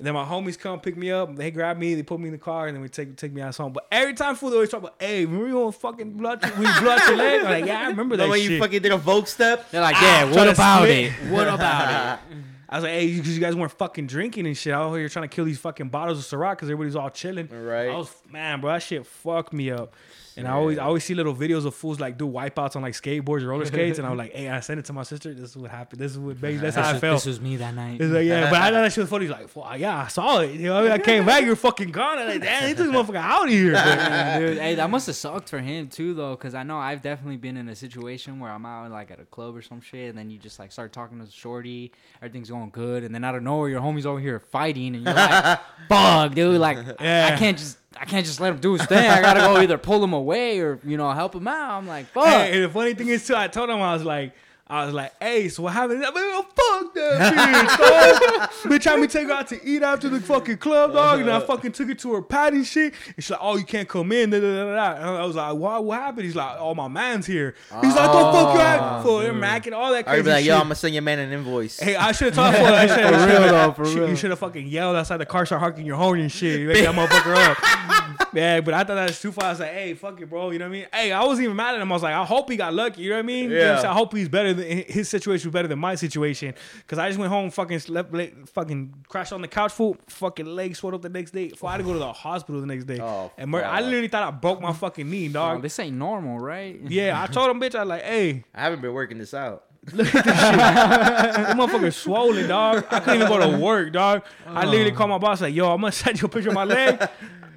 And then my homies come pick me up. They grab me, they put me in the car, and then we take take me out home. But every time food they always talk about, hey, remember you gonna fucking blood we blood blew out your leg? I'm like, yeah, I remember that The way shit. you fucking did a Vogue step. They're like, Ah, yeah. try What about it? What about it? I was like, hey, because you guys weren't fucking drinking and shit. Out here trying to kill these fucking bottles of Ciroc because everybody's all chilling. Right. I was, man, bro, that shit fucked me up. And I always, I always see little videos of fools like do wipeouts on like skateboards or roller skates, and I'm like, hey, I sent it to my sister. This is what happened. This is what, baby, that's how I felt. this was me that night. It's like, yeah, but I thought that shit was funny. He's like, well, yeah, I saw it. You know, I, mean? I came back, you're fucking gone. I'm like, damn, he took this motherfucker out of here. But, Yeah, dude, hey, that must have sucked for him too, though, because I know I've definitely been in a situation where I'm out like at a club or some shit, and then you just like start talking to shorty, everything's going good, and then out of nowhere your homies over here fighting, and you're like, "Fuck, dude! Like, I- I can't just, I can't just let him do his thing. I gotta go either pull him away or you know help him out." I'm like, "Fuck." Hey, and the funny thing is too, I told him I was like, I was like, hey, so what happened? I'm like, oh, fuck that bitch, dog. bitch had me take her out to eat after the fucking club, dog, and I fucking took her to her pad and shit. And she's like, oh, you can't come in. Da, da, da, da. And I was like, why? What happened? He's like, oh, my man's here. He's like, don't fuck you ah. out for him, mm. macking all that I'd crazy be like, shit. yo, I'm gonna send your man an invoice. Hey, I should have talked for I should For real, though, for You real. should have fucking yelled outside the car, start honking your horn and shit. You Make that motherfucker up. Yeah, but I thought that was too far. I was like, hey, fuck it, bro. You know what I mean? Hey, I wasn't even mad at him. I was like, I hope he got lucky. You know what I mean? You know I'm Yeah. I hope he's better than his situation was better than my situation. Cause I just went home, fucking slept, late, fucking crashed on the couch, full fucking leg swelled up the next day. So I had to go to the hospital the next day. Oh, and mur- I literally thought I broke my fucking knee, Oh, dog. this ain't normal, right? yeah, I told him, bitch, I was like, hey, I haven't been working this out. Look at this That motherfucker swollen, dog. I couldn't even go to work, dog. I oh. literally called my boss like, "Yo, I'm gonna send you a picture of my leg."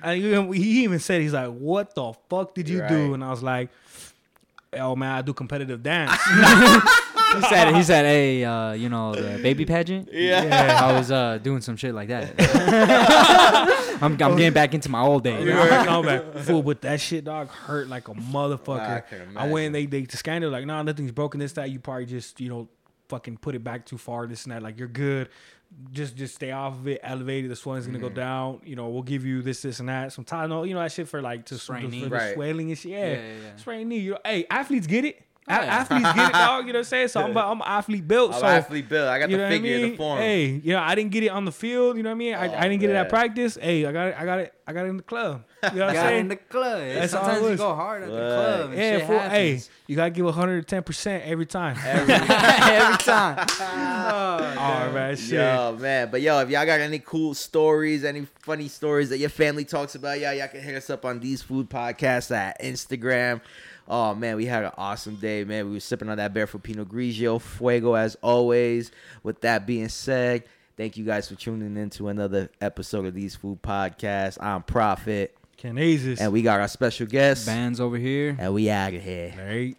And he he even said, "He's like, what the fuck did you Right. do?" And I was like, "Oh man, I do competitive dance." He said, he said, hey, uh, you know, the baby pageant. Yeah. I was uh, doing some shit like that. I'm, I'm getting back into my old days. no, man. Fool, but that shit, dog, hurt like a motherfucker. I I went and they they scanned it like, nah, nothing's broken. This that you probably just you know fucking put it back too far. This and that. Like you're good. Just just stay off of it. Elevated. The swelling's gonna go Mm-hmm. down. You know, we'll give you this this and that. Some Tylenol. You know that shit for like to Sprain knee. Right. swelling and shit. Yeah, Yeah, yeah, yeah. sprain knee. You know, hey, athletes get it. A- athletes get it, dog. You know what I'm saying? So I'm, I'm athlete built. I'm so athlete built. I got you the know what I figure, mean? the form. Hey, you know, I didn't get it on the field. You know what I mean? I, Oh, I didn't get it at practice. Hey, I got it. I got it. I got it in the club. You know what I'm Got saying? in the club. That's all it Sometimes you was. go hard at the Right. club. And yeah, shit for, hey, happens. you gotta give 110 percent every time. every time. All right, oh, shit. Yo, man. But yo, if y'all got any cool stories, any funny stories that your family talks about, yeah, y'all can hit us up on these food podcasts at Instagram. Oh man, we had an awesome day, man. We were sipping on that barefoot Pinot Grigio, fuego as always. With that being said, thank you guys for tuning in to another episode of these food podcasts. I'm Prophet, Canasis. and we got our special guest, Bands over here. and we out of here. Right.